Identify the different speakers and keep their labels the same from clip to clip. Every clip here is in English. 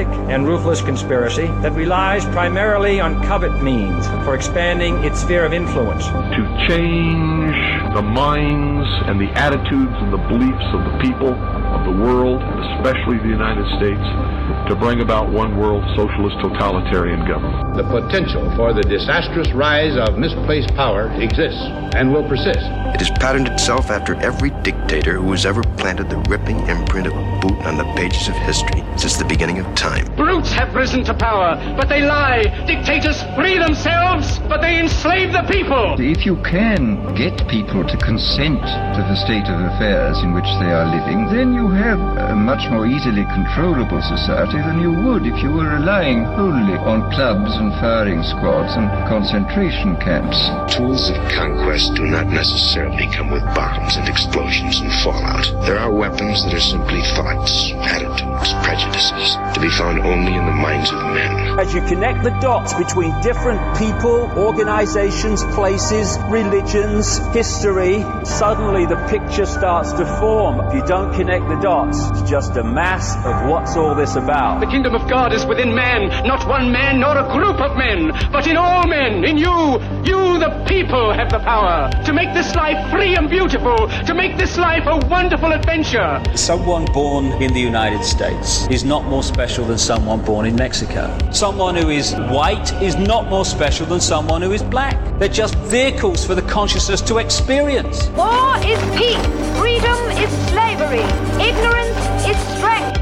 Speaker 1: and ruthless conspiracy that relies primarily on covert means for expanding its sphere of influence.
Speaker 2: To change the minds and the attitudes and the beliefs of the people of the world, especially the United States, to bring about one world socialist totalitarian government.
Speaker 3: The potential for the disastrous rise of misplaced power exists and will persist.
Speaker 4: It has patterned itself after every dictator who has ever planted the ripping imprint of a boot on the pages of history since the beginning of time.
Speaker 5: Brutes have risen to power, but they lie. Dictators free themselves, but they enslave the people.
Speaker 6: If you can get people to consent to the state of affairs in which they are living, then you have a much more easily controllable society than you would if you were relying wholly on clubs and firing squads and concentration camps.
Speaker 4: Tools of conquest do not necessarily come with bombs and explosions and fallout. There are weapons that are simply thoughts, attitudes, prejudices, to be found only in the minds of men.
Speaker 7: As you connect the dots between different people, organizations, places, religions, history, suddenly the picture starts to form. If you don't connect the dots, it's just a mass of what's all this about.
Speaker 5: The kingdom of God is within man, not one man nor a group of men, but in all men, in you. You, the people, have the power to make this life free and beautiful, to make this life a wonderful adventure.
Speaker 8: Someone born in the United States is not more special than someone born in Mexico. Someone who is white is not more special than someone who is black. They're just vehicles for the consciousness to experience.
Speaker 9: War is peace, freedom is slavery, ignorance is strength.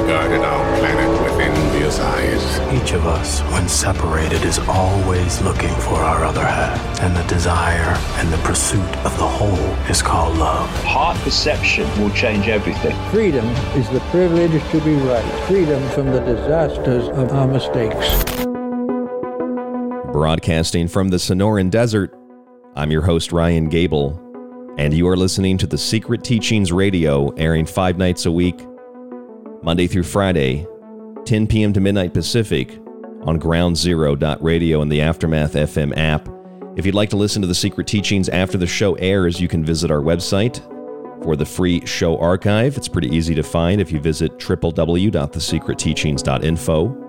Speaker 10: regarded our planet with envious eyes.
Speaker 11: Each of us, when separated, is always looking for our other half. And the desire and the pursuit of the whole is called love.
Speaker 12: Heart perception will change everything.
Speaker 13: Freedom is the privilege to be right. Freedom from the disasters of our mistakes.
Speaker 14: Broadcasting from the Sonoran Desert, I'm your host, Ryan Gable, and you are listening to the Secret Teachings Radio, airing five nights a week, Monday through Friday, 10 p.m. to midnight Pacific, on groundzero.radio and the Aftermath FM app. If you'd like to listen to the Secret Teachings after the show airs, you can visit our website for the free show archive. It's pretty easy to find if you visit www.thesecretteachings.info.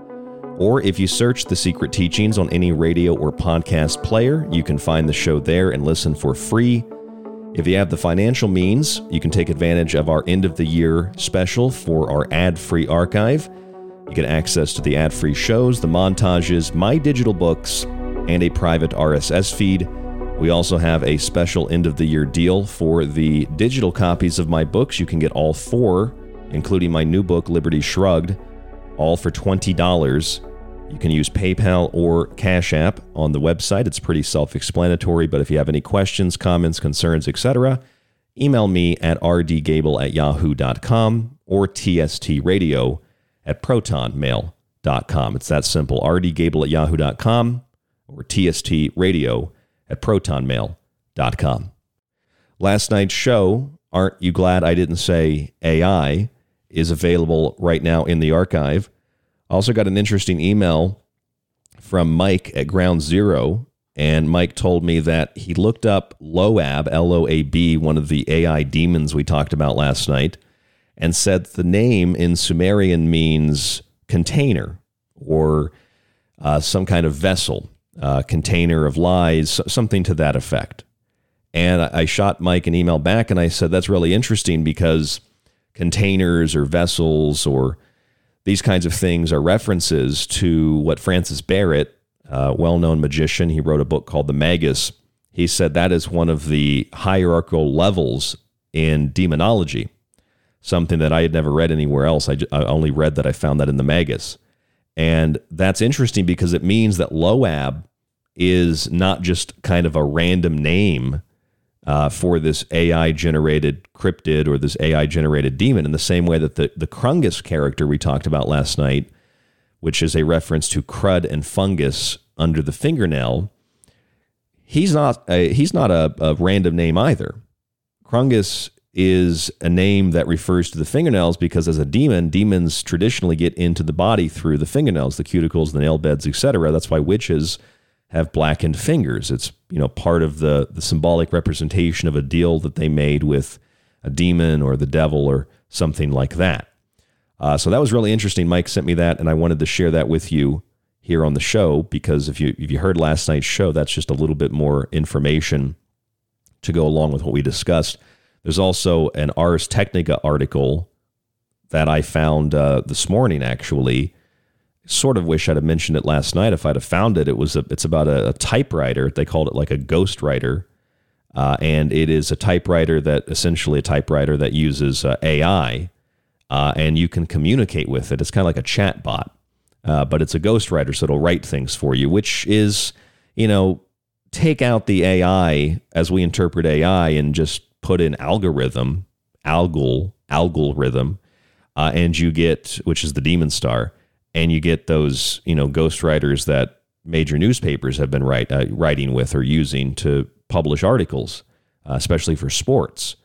Speaker 14: Or if you search The Secret Teachings on any radio or podcast player, you can find the show there and listen for free. If you have the financial means, you can take advantage of our end of the year special for our ad free archive. You get access to the ad free shows, the montages, my digital books, and a private RSS feed. We also have a special end of the year deal for the digital copies of my books. You can get all four, including my new book, Liberty Shrugged, all for $20 You can use PayPal or Cash App on the website. It's pretty self explanatory, but if you have any questions, comments, concerns, etc., email me at rdgable at yahoo.com or tstradio at protonmail.com. It's that simple rdgable at yahoo.com or tstradio at protonmail.com. Last night's show, Aren't You Glad I Didn't Say AI, is available right now in the archive. I also got an interesting email from Mike at Ground Zero, and Mike told me that he looked up Loab, L O A B, one of the AI demons we talked about last night, and said the name in Sumerian means container or uh, some kind of vessel, uh, container of lies, something to that effect. And I shot Mike an email back and I said, that's really interesting because containers or vessels or these kinds of things are references to what Francis Barrett, uh, a well known magician, he wrote a book called The Magus. He said that is one of the hierarchical levels in demonology, something that I had never read anywhere else. I, I only read that I found that in The Magus. And that's interesting because it means that Loab is not just kind of a random name uh, for this AI generated cryptid or this AI generated demon in the same way that the, the Krungus character we talked about last night, which is a reference to crud and fungus under the fingernail, he's not a, he's not a, a random name either. Krungus is a name that refers to the fingernails because as a demon, demons traditionally get into the body through the fingernails, the cuticles, the nail beds, etc. That's why witches have blackened fingers. It's you know part of the the symbolic representation of a deal that they made with a demon or the devil or something like that. Uh, so that was really interesting. Mike sent me that, and I wanted to share that with you here on the show because if you if you heard last night's show, that's just a little bit more information to go along with what we discussed. There's also an Ars Technica article that I found uh, this morning, actually, sort of wish I'd have mentioned it last night if I'd have found it. It was a, it's about a, a typewriter. They called it like a ghostwriter. Uh, and it is a typewriter that essentially a typewriter that uses uh, AI uh, and you can communicate with it. It's kind of like a chat bot, uh, but it's a ghostwriter, so it'll write things for you, which is, you know, take out the AI as we interpret AI and just put in algorithm, Algol, algorithm, uh, and you get, which is the demon star and you get those you know ghostwriters that major newspapers have been write, uh, writing with or using to publish articles, uh, especially for sports.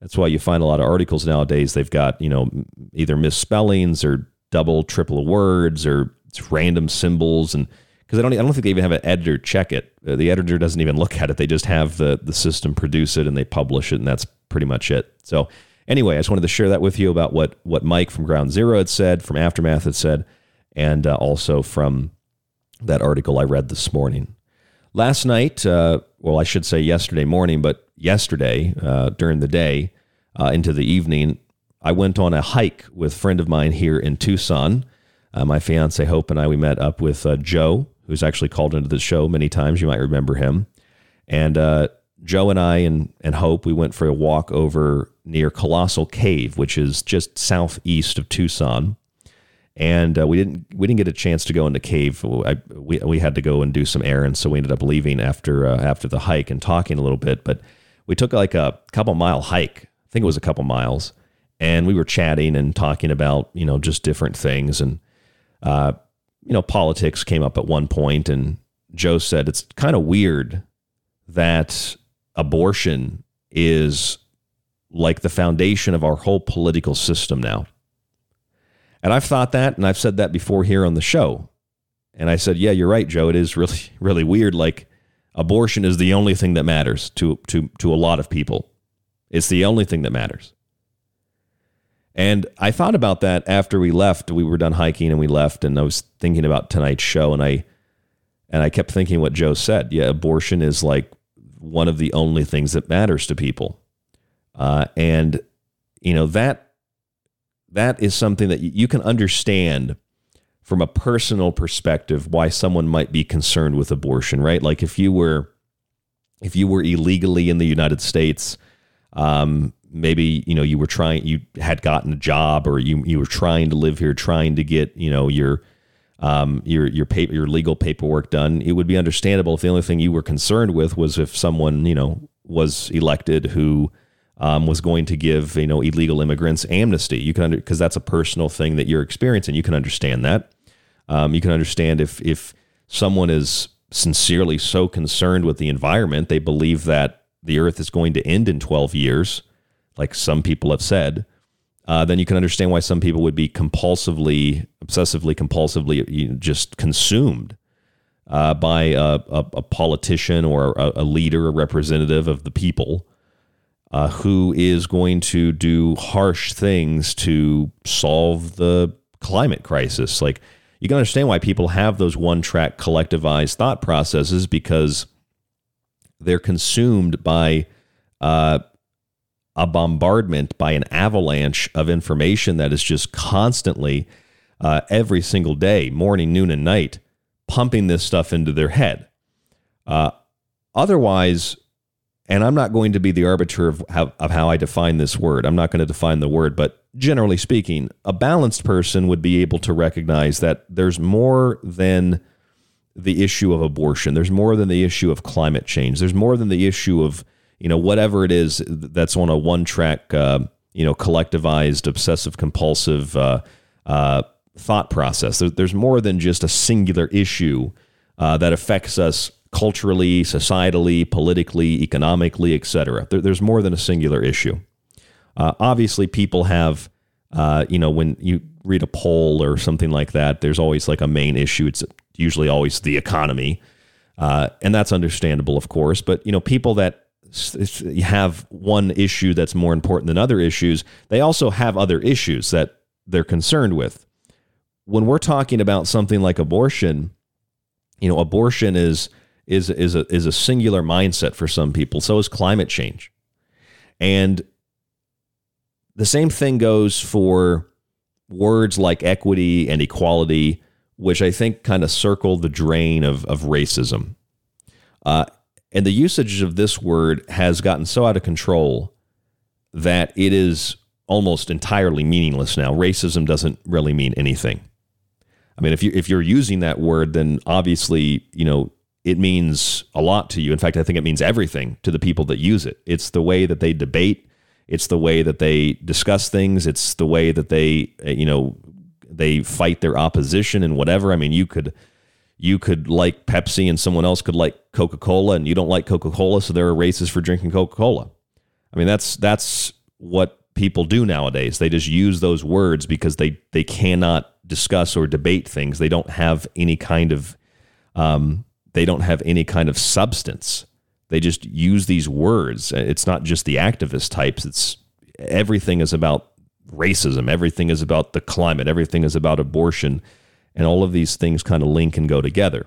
Speaker 14: That's why you find a lot of articles nowadays. They've got you know either misspellings or double, triple words or random symbols, and because I don't, I don't think they even have an editor check it. Uh, the editor doesn't even look at it. They just have the the system produce it and they publish it, and that's pretty much it. So anyway, I just wanted to share that with you about what what Mike from Ground Zero had said, from Aftermath had said and uh, also from that article I read this morning. Last night, uh, well, I should say yesterday morning, but yesterday uh, during the day uh, into the evening, I went on a hike with a friend of mine here in Tucson. Uh, my fiance Hope and I, we met up with uh, Joe, who's actually called into the show many times. You might remember him. And Joe and I and, and Hope, we went for a walk over near Colossal Cave, which is just southeast of Tucson and uh, we didn't we didn't get a chance to go in the cave. I, we we had to go and do some errands, so we ended up leaving after uh, after the hike and talking a little bit. But we took like a couple mile hike. I think it was a couple miles, and we were chatting and talking about you know just different things and uh, you know politics came up at one point, and Joe said it's kind of weird that abortion is like the foundation of our whole political system now. And I've thought that, and I've said that before here on the show. And I said, yeah, you're right, Joe. It is really, really weird. Like abortion is the only thing that matters to, to, to a lot of people. It's the only thing that matters. And I thought about that after we left. We were done hiking and we left, and I was thinking about tonight's show, and I and I kept thinking what Joe said. Yeah, abortion is like one of the only things that matters to people, uh, and you know that that is something that you can understand from a personal perspective why someone might be concerned with abortion, right? Like if you were if you were illegally in the United States, um, maybe you know you were trying you had gotten a job or you you were trying to live here, trying to get you know your um, your your paper, your legal paperwork done. It would be understandable if the only thing you were concerned with was if someone you know was elected who um, was going to give you know illegal immigrants amnesty. You can because that's a personal thing that you're experiencing. You can understand that. Um, you can understand if if someone is sincerely so concerned with the environment, they believe that the Earth is going to end in 12 years, like some people have said. Uh, then you can understand why some people would be compulsively, obsessively, compulsively you know, just consumed uh, by a, a, a, politician or a, a, leader, a representative of the people uh, who is going to do harsh things to solve the climate crisis. Like, you can understand why people have those one track collectivized thought processes because they're consumed by uh, a bombardment, by an avalanche of information that is just constantly, uh, every single day, morning, noon, and night, pumping this stuff into their head. Uh, otherwise, and I'm not going to be the arbiter of how, of how I define this word. I'm not going to define the word, but generally speaking, a balanced person would be able to recognize that there's more than the issue of abortion. There's more than the issue of climate change. There's more than the issue of you know whatever it is that's on a one track uh, you know collectivized obsessive compulsive uh, uh, thought process. There, there's more than just a singular issue uh, that affects us culturally, societally, politically, economically, etc. There, there's more than a singular issue. Uh, obviously, people have, uh, you know, when you read a poll or something like that, there's always like a main issue. It's usually always the economy, uh, and that's understandable, of course. But you know, people that have one issue that's more important than other issues, they also have other issues that they're concerned with. When we're talking about something like abortion, you know, abortion is is is a is a singular mindset for some people. So is climate change, and the same thing goes for words like equity and equality, which I think kind of circle the drain of of racism. Uh, and the usage of this word has gotten so out of control that it is almost entirely meaningless now. Racism doesn't really mean anything. I mean, if you if you're using that word, then obviously, you know, it means a lot to you. In fact, I think it means everything to the people that use it. It's the way that they debate, it's the way that they discuss things, it's the way that they, you know, they fight their opposition and whatever. I mean, you could you could like Pepsi and someone else could like Coca-Cola and you don't like Coca-Cola, so there are races for drinking Coca-Cola. I mean, that's that's what people do nowadays. They just use those words because they they cannot discuss or debate things. They don't have any kind of um, they don't have any kind of substance. They just use these words. It's not just the activist types. It's everything is about racism. Everything is about the climate. Everything is about abortion, and all of these things kind of link and go together.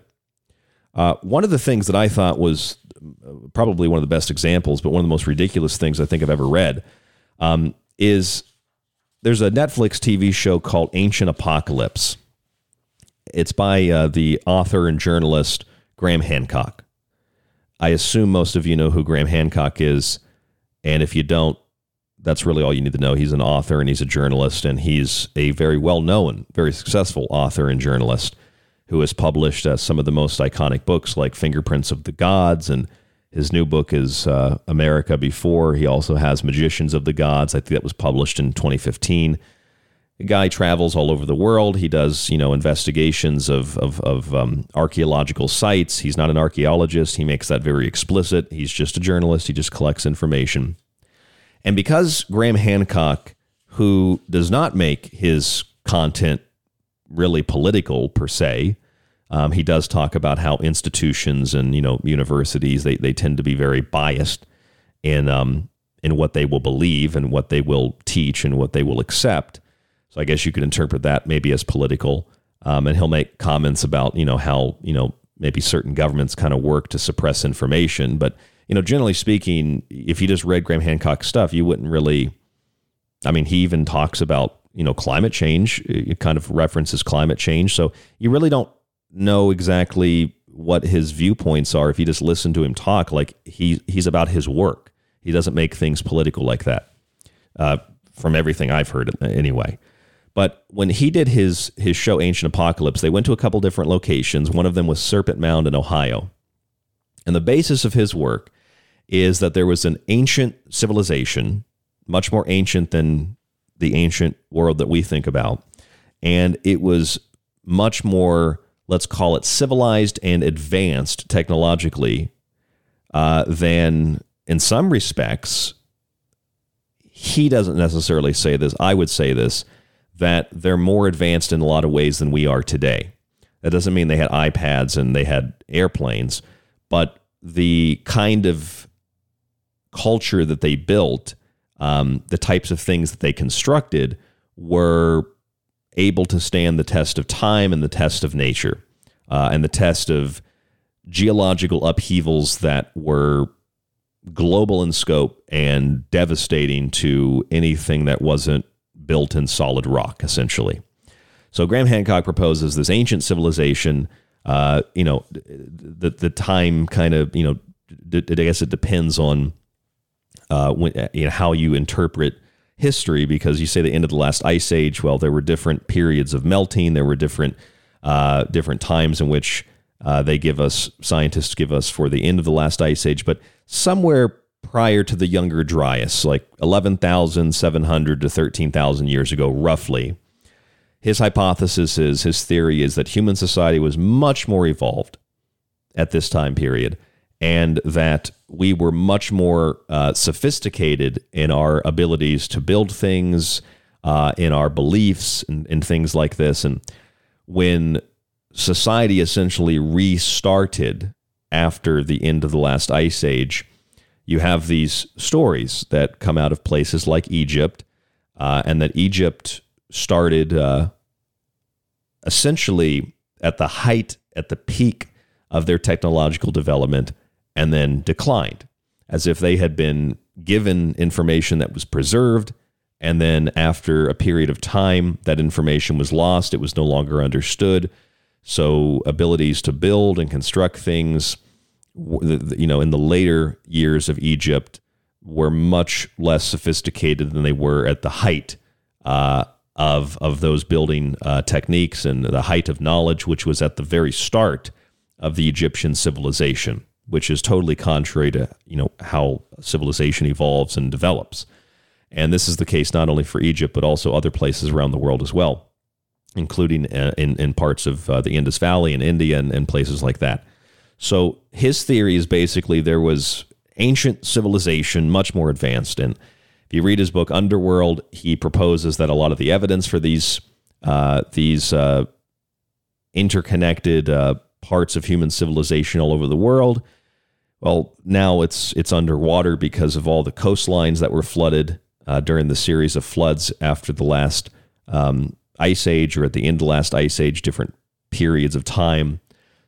Speaker 14: Uh, one of the things that I thought was probably one of the best examples, but one of the most ridiculous things I think I've ever read, um, is there's a Netflix TV show called Ancient Apocalypse. It's by uh, the author and journalist Graham Hancock. I assume most of you know who Graham Hancock is. And if you don't, that's really all you need to know. He's an author and he's a journalist, and he's a very well known, very successful author and journalist who has published uh, some of the most iconic books like Fingerprints of the Gods. And his new book is uh, America Before. He also has Magicians of the Gods. I think that was published in 2015. The guy travels all over the world. He does, you know, investigations of of, of um, archaeological sites. He's not an archaeologist. He makes that very explicit. He's just a journalist. He just collects information. And because Graham Hancock, who does not make his content really political per se, um, he does talk about how institutions and you know universities they, they tend to be very biased in um, in what they will believe and what they will teach and what they will accept. So I guess you could interpret that maybe as political. Um, and he'll make comments about you know how you know maybe certain governments kind of work to suppress information, but you know generally speaking, if you just read Graham Hancock's stuff, you wouldn't really. I mean, he even talks about you know climate change. It kind of references climate change, so you really don't know exactly what his viewpoints are if you just listen to him talk. Like he he's about his work. He doesn't make things political like that. Uh, from everything I've heard, anyway. But when he did his his show Ancient Apocalypse, they went to a couple different locations. One of them was Serpent Mound in Ohio. And the basis of his work is that there was an ancient civilization, much more ancient than the ancient world that we think about. And it was much more, let's call it civilized and advanced technologically uh, than, in some respects, he doesn't necessarily say this. I would say this that they're more advanced in a lot of ways than we are today. That doesn't mean they had iPads and they had airplanes, but the kind of culture that they built, um, the types of things that they constructed, were able to stand the test of time and the test of nature uh, and the test of geological upheavals that were global in scope and devastating to anything that wasn't built in solid rock, essentially. So Graham Hancock proposes this ancient civilization. Uh, you know, the the time kind of you know, I guess it depends on uh, when, you know how you interpret history because you say the end of the last ice age. Well, there were different periods of melting. There were different uh, different times in which uh, they give us scientists give us for the end of the last ice age, but somewhere prior to the Younger Dryas, like eleven thousand seven hundred to thirteen thousand years ago, roughly. His hypothesis is his theory is that human society was much more evolved at this time period and that we were much more uh, sophisticated in our abilities to build things, uh, in our beliefs, and, and things like this. And when society essentially restarted after the end of the last ice age, you have these stories that come out of places like Egypt, uh, and that Egypt started uh, essentially at the height, at the peak of their technological development and then declined as if they had been given information that was preserved. And then after a period of time, that information was lost. It was no longer understood. So abilities to build and construct things, you know, in the later years of Egypt were much less sophisticated than they were at the height uh, of of those building uh, techniques and the height of knowledge, which was at the very start of the Egyptian civilization which is totally contrary to you know how civilization evolves and develops. And this is the case not only for Egypt but also other places around the world as well, including uh, in in parts of uh, the Indus Valley in India and, and places like that. So his theory is basically there was ancient civilization, much more advanced. And if you read his book Underworld, he proposes that a lot of the evidence for these uh, these uh, interconnected uh, parts of human civilization all over the world. Well, now it's it's underwater because of all the coastlines that were flooded uh, during the series of floods after the last um, ice age or at the end of the last ice age, different periods of time.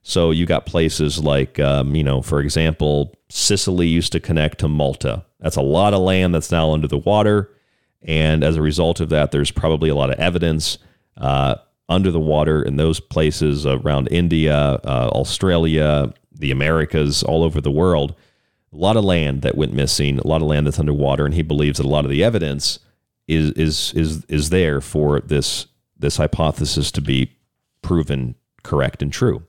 Speaker 14: So you got places like, um, you know, for example, Sicily used to connect to Malta. That's a lot of land that's now under the water. And as a result of that, there's probably a lot of evidence uh, under the water in those places around India, uh, Australia, the Americas, all over the world. A lot of land that went missing, a lot of land that's underwater, and he believes that a lot of the evidence is is is is there for this this hypothesis to be proven correct and true.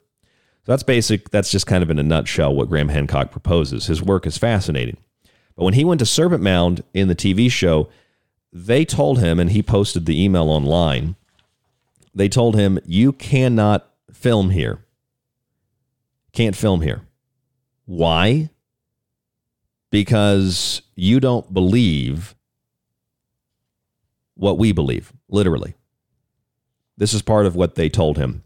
Speaker 14: So that's basic. That's just kind of in a nutshell what Graham Hancock proposes. His work is fascinating. But when he went to Serpent Mound in the TV show, they told him, and he posted the email online they told him, You cannot film here. Can't film here. Why? Because you don't believe what we believe, literally. This is part of what they told him.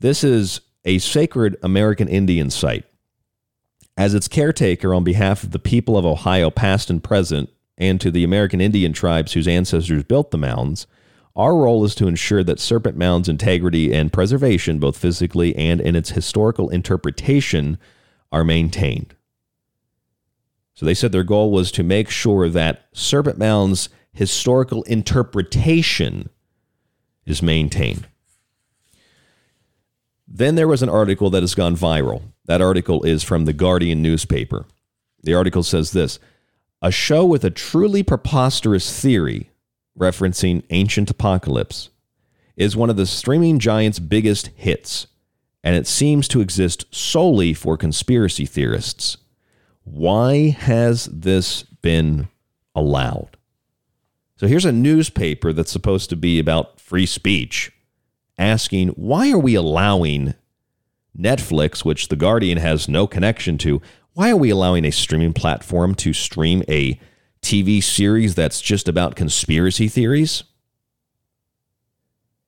Speaker 14: This is a sacred American Indian site. As its caretaker on behalf of the people of Ohio, past and present, and to the American Indian tribes whose ancestors built the mounds, our role is to ensure that Serpent Mound's integrity and preservation, both physically and in its historical interpretation, are maintained. So they said their goal was to make sure that Serpent Mound's historical interpretation is maintained. Then there was an article that has gone viral. That article is from the Guardian newspaper. The article says this A show with a truly preposterous theory referencing ancient apocalypse, is one of the streaming giant's biggest hits, and it seems to exist solely for conspiracy theorists. Why has this been allowed? So here's a newspaper that's supposed to be about free speech asking why are we allowing Netflix, which The Guardian has no connection to, why are we allowing a streaming platform to stream a TV series that's just about conspiracy theories?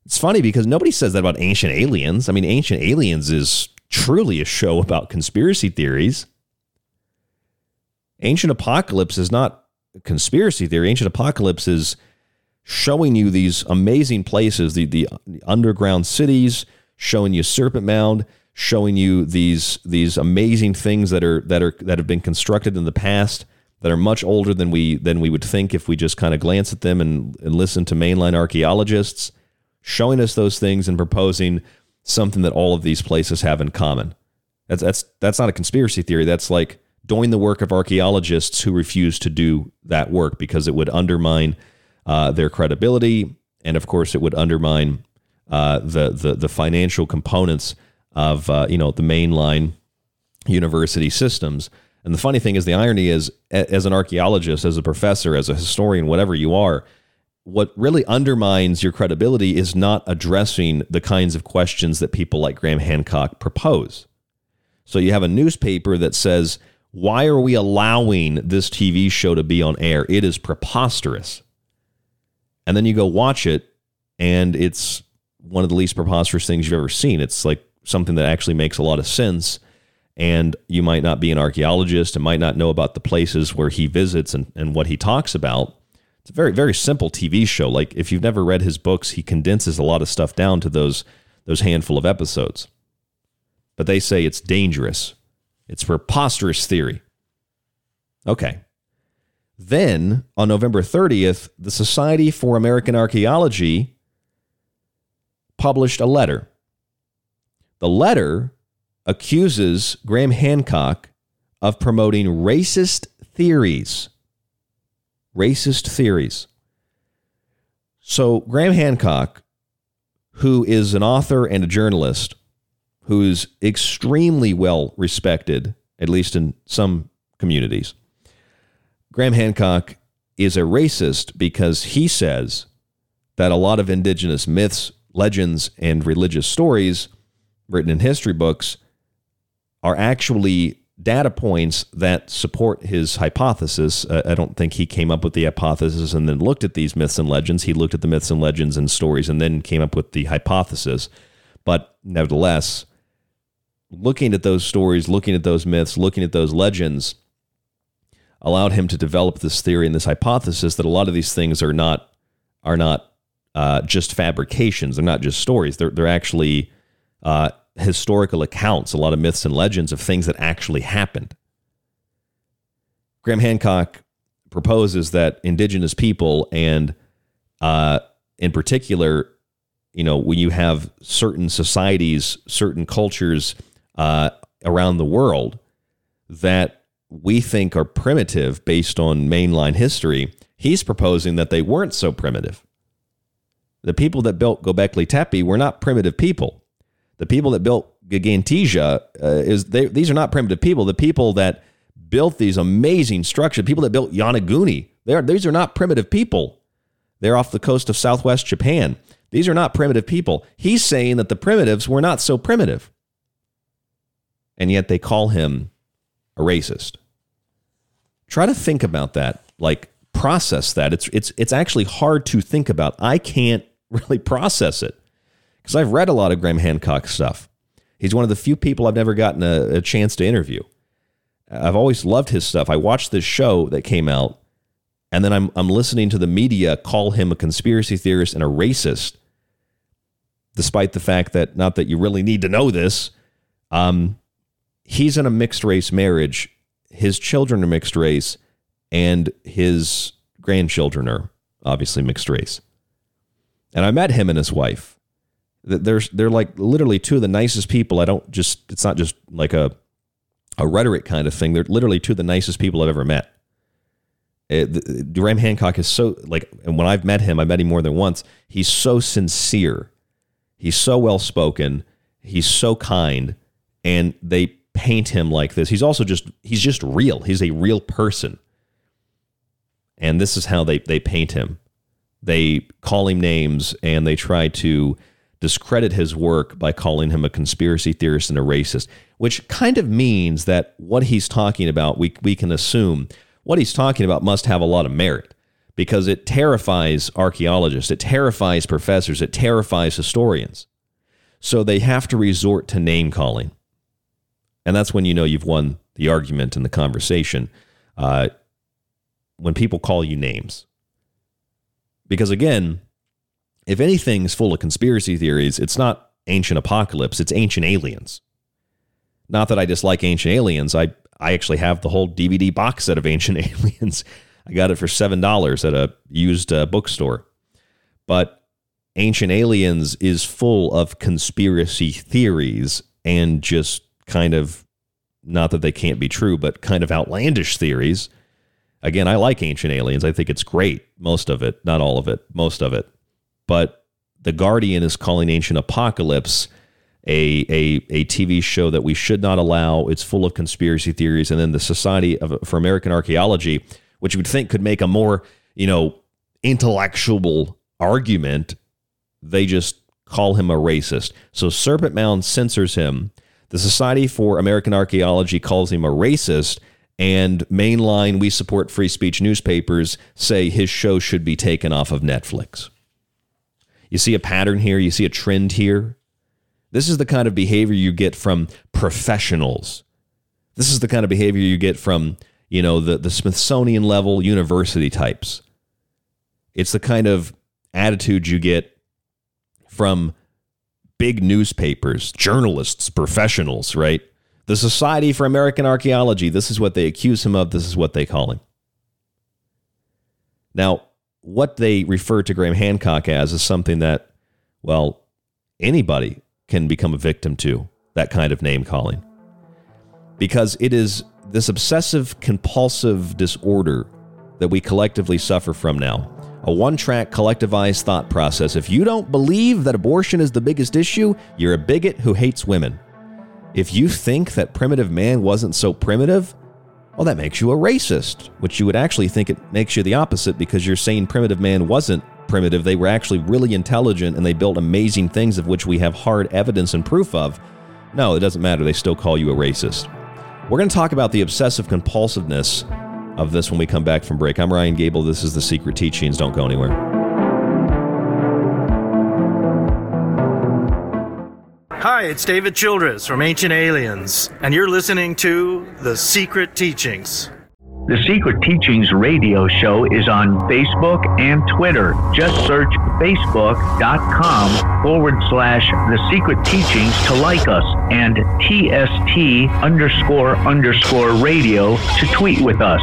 Speaker 14: It's funny because nobody says that about Ancient Aliens. I mean, Ancient Aliens is truly a show about conspiracy theories. Ancient Apocalypse is not a conspiracy theory. Ancient Apocalypse is showing you these amazing places, the, the underground cities, showing you Serpent Mound, showing you these these amazing things that are that are that have been constructed in the past that are much older than we than we would think if we just kind of glance at them and, and listen to mainline archaeologists showing us those things and proposing something that all of these places have in common. That's that's that's not a conspiracy theory. That's like doing the work of archaeologists who refuse to do that work because it would undermine uh, their credibility, and of course, it would undermine uh, the, the the financial components of uh, you know the mainline university systems. And the funny thing is, the irony is, as an archaeologist, as a professor, as a historian, whatever you are, what really undermines your credibility is not addressing the kinds of questions that people like Graham Hancock propose. So you have a newspaper that says, Why are we allowing this TV show to be on air? It is preposterous. And then you go watch it, and it's one of the least preposterous things you've ever seen. It's like something that actually makes a lot of sense. And you might not be an archaeologist and might not know about the places where he visits and, and what he talks about. It's a very, very simple TV show. Like if you've never read his books, he condenses a lot of stuff down to those those handful of episodes. But they say it's dangerous. It's preposterous theory. Okay. Then on November 30th, the Society for American Archaeology published a letter. The letter accuses Graham Hancock of promoting racist theories. Racist theories. So, Graham Hancock, who is an author and a journalist, who's extremely well respected, at least in some communities, Graham Hancock is a racist because he says that a lot of indigenous myths, legends, and religious stories written in history books are actually data points that support his hypothesis. Uh, I don't think he came up with the hypothesis and then looked at these myths and legends. He looked at the myths and legends and stories and then came up with the hypothesis. But nevertheless, looking at those stories, looking at those myths, looking at those legends allowed him to develop this theory and this hypothesis that a lot of these things are not are not uh, just fabrications. They're not just stories. They're they're actually uh, historical accounts, a lot of myths and legends of things that actually happened. Graham Hancock proposes that indigenous people and uh, in particular, you know, when you have certain societies, certain cultures uh, around the world that we think are primitive based on mainline history, he's proposing that they weren't so primitive. The people that built Göbekli Tepe were not primitive people. The people that built Ggantija uh, is they, these are not primitive people. The people that built these amazing structures, people that built Yonaguni, they are, these are not primitive people. They're off the coast of southwest Japan. These are not primitive people. He's saying that the primitives were not so primitive. And yet they call him a racist. Try to think about that. Like process that. It's it's it's actually hard to think about. I can't really process it because I've read a lot of Graham Hancock stuff. He's one of the few people I've never gotten a, a chance to interview. I've always loved his stuff. I watched this show that came out, and then I'm I'm listening to the media call him a conspiracy theorist and a racist, despite the fact that not that you really need to know this. Um, he's in a mixed race marriage. His children are mixed race, and his grandchildren are obviously mixed race. And I met him and his wife. They're they're like literally two of the nicest people. I don't just it's not just like a a rhetoric kind of thing. They're literally two of the nicest people I've ever met. Eh, it, Graham Hancock is so like, and when I've met him, I met him more than once. He's so sincere He's so well spoken. He's so kind, and they paint him like this. He's also just he's just real. He's a real person. And this is how they they paint him. They call him names and they try to discredit his work by calling him a conspiracy theorist and a racist, which kind of means that what he's talking about, we, we can assume what he's talking about must have a lot of merit because it terrifies archaeologists, it terrifies professors, it terrifies historians. So they have to resort to name calling. And that's when you know you've won the argument and the conversation. Uh, when people call you names. Because again, if anything's full of conspiracy theories, it's not ancient apocalypse, it's ancient aliens. Not that I dislike ancient aliens. I, I actually have the whole DVD box set of ancient aliens. I got it for $7 at a used uh, bookstore. But Ancient Aliens is full of conspiracy theories and just kind of, not that they can't be true, but kind of outlandish theories. Again, I like Ancient Aliens. I think it's great. Most of it, not all of it, most of it. But The Guardian is calling Ancient Apocalypse a, a, a TV show that we should not allow. It's full of conspiracy theories. And then the Society of, for American Archaeology, which you would think could make a more, you know, intellectual argument, they just call him a racist. So Serpent Mound censors him. The Society for American Archaeology calls him a racist. And mainline, we support free speech newspapers say his show should be taken off of Netflix. You see a pattern here, you see a trend here. This is the kind of behavior you get from professionals. This is the kind of behavior you get from, you know, the, the Smithsonian level university types. It's the kind of attitude you get from big newspapers, journalists, professionals, right? The Society for American Archaeology, this is what they accuse him of, this is what they call him. Now, what they refer to Graham Hancock as is something that, well, anybody can become a victim to that kind of name calling. Because it is this obsessive compulsive disorder that we collectively suffer from now. A one track collectivized thought process. If you don't believe that abortion is the biggest issue, you're a bigot who hates women. If you think that primitive man wasn't so primitive, well, that makes you a racist, which you would actually think it makes you the opposite because you're saying primitive man wasn't primitive. They were actually really intelligent and they built amazing things of which we have hard evidence and proof of. No, it doesn't matter. They still call you a racist. We're going to talk about the obsessive compulsiveness of this when we come back from break. I'm Ryan Gable. This is The Secret Teachings. Don't go anywhere.
Speaker 15: Hi, it's David Childress from Ancient Aliens, and you're listening to The Secret Teachings.
Speaker 16: The Secret Teachings radio show is on Facebook and Twitter. Just search facebook.com forward slash The Secret Teachings to like us and TST underscore underscore radio to tweet with us.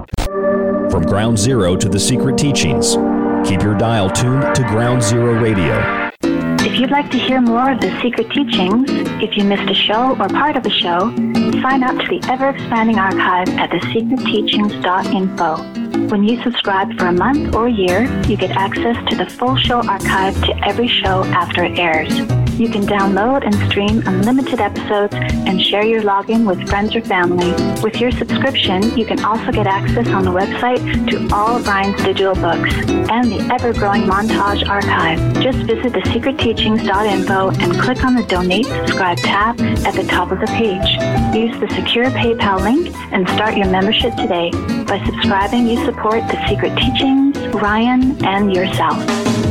Speaker 14: From Ground Zero to the Secret Teachings, keep your dial tuned to Ground Zero Radio.
Speaker 17: If you'd like to hear more of the secret teachings, if you missed a show or part of a show, sign up to the ever expanding archive at thesecretteachings.info. When you subscribe for a month or a year, you get access to the full show archive to every show after it airs. You can download and stream unlimited episodes and share your login with friends or family. With your subscription, you can also get access on the website to all of Ryan's digital books and the ever-growing montage archive. Just visit thesecretteachings.info and click on the Donate Subscribe tab at the top of the page. Use the secure PayPal link and start your membership today. By subscribing, you support The Secret Teachings, Ryan, and yourself.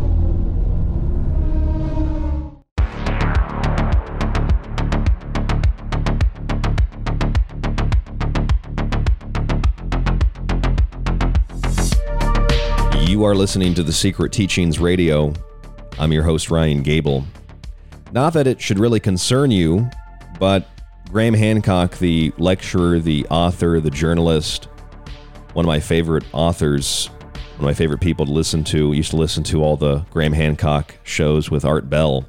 Speaker 14: You are listening to the Secret Teachings Radio. I'm your host, Ryan Gable. Not that it should really concern you, but Graham Hancock, the lecturer, the author, the journalist, one of my favorite authors, one of my favorite people to listen to. Used to listen to all the Graham Hancock shows with Art Bell.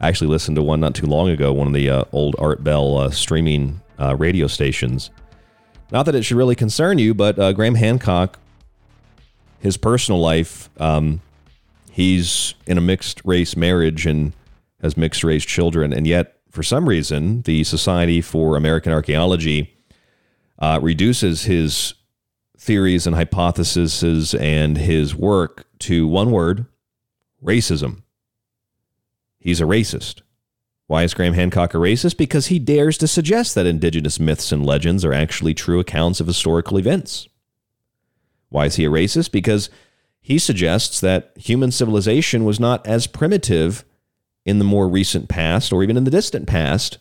Speaker 14: I actually listened to one not too long ago, one of the uh, old Art Bell uh, streaming uh, radio stations. Not that it should really concern you, but uh, Graham Hancock his personal life, um, he's in a mixed race marriage and has mixed race children, and yet for some reason the Society for American Archaeology uh, reduces his theories and hypotheses and his work to one word: racism. He's a racist. Why is Graham Hancock a racist? Because he dares to suggest that indigenous myths and legends are actually true accounts of historical events. Why is he a racist? Because he suggests that human civilization was not as primitive in the more recent past or even in the distant past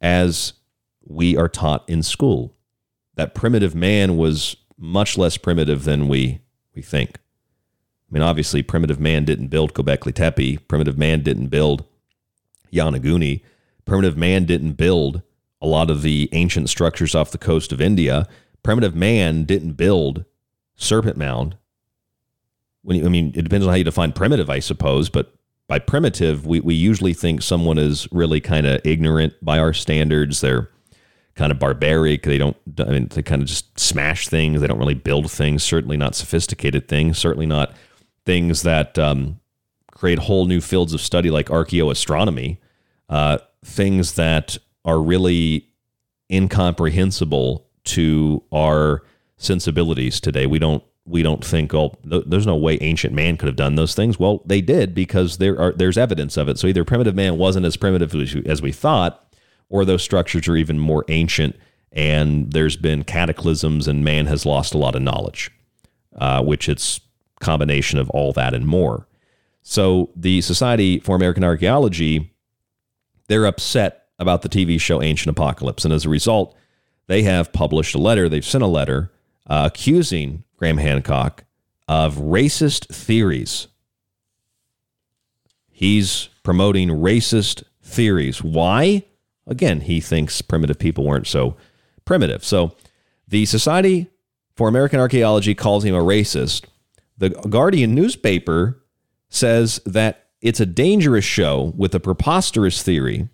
Speaker 14: as we are taught in school. That primitive man was much less primitive than we, we think. I mean, obviously, primitive man didn't build Göbekli Tepe. Primitive man didn't build Yonaguni. Primitive man didn't build a lot of the ancient structures off the coast of India. Primitive man didn't build serpent mound. When you, I mean, it depends on how you define primitive, I suppose, but by primitive, we, we usually think someone is really kind of ignorant by our standards. They're kind of barbaric. They don't, I mean, they kind of just smash things. They don't really build things, certainly not sophisticated things, certainly not things that um, create whole new fields of study like archaeoastronomy, uh, things that are really incomprehensible to our sensibilities today. We don't we don't think oh there's no way ancient man could have done those things. Well, they did because there are there's evidence of it. So either primitive man wasn't as primitive as we thought, or those structures are even more ancient, and there's been cataclysms and man has lost a lot of knowledge, uh, which it's combination of all that and more. So the Society for American Archaeology, they're upset about the TV show Ancient Apocalypse, and as a result, they have published a letter. They've sent a letter uh, accusing Graham Hancock of racist theories. He's promoting racist theories. Why? Again, he thinks primitive people weren't so primitive. So the Society for American Archaeology calls him a racist. The Guardian newspaper says that it's a dangerous show with a preposterous theory.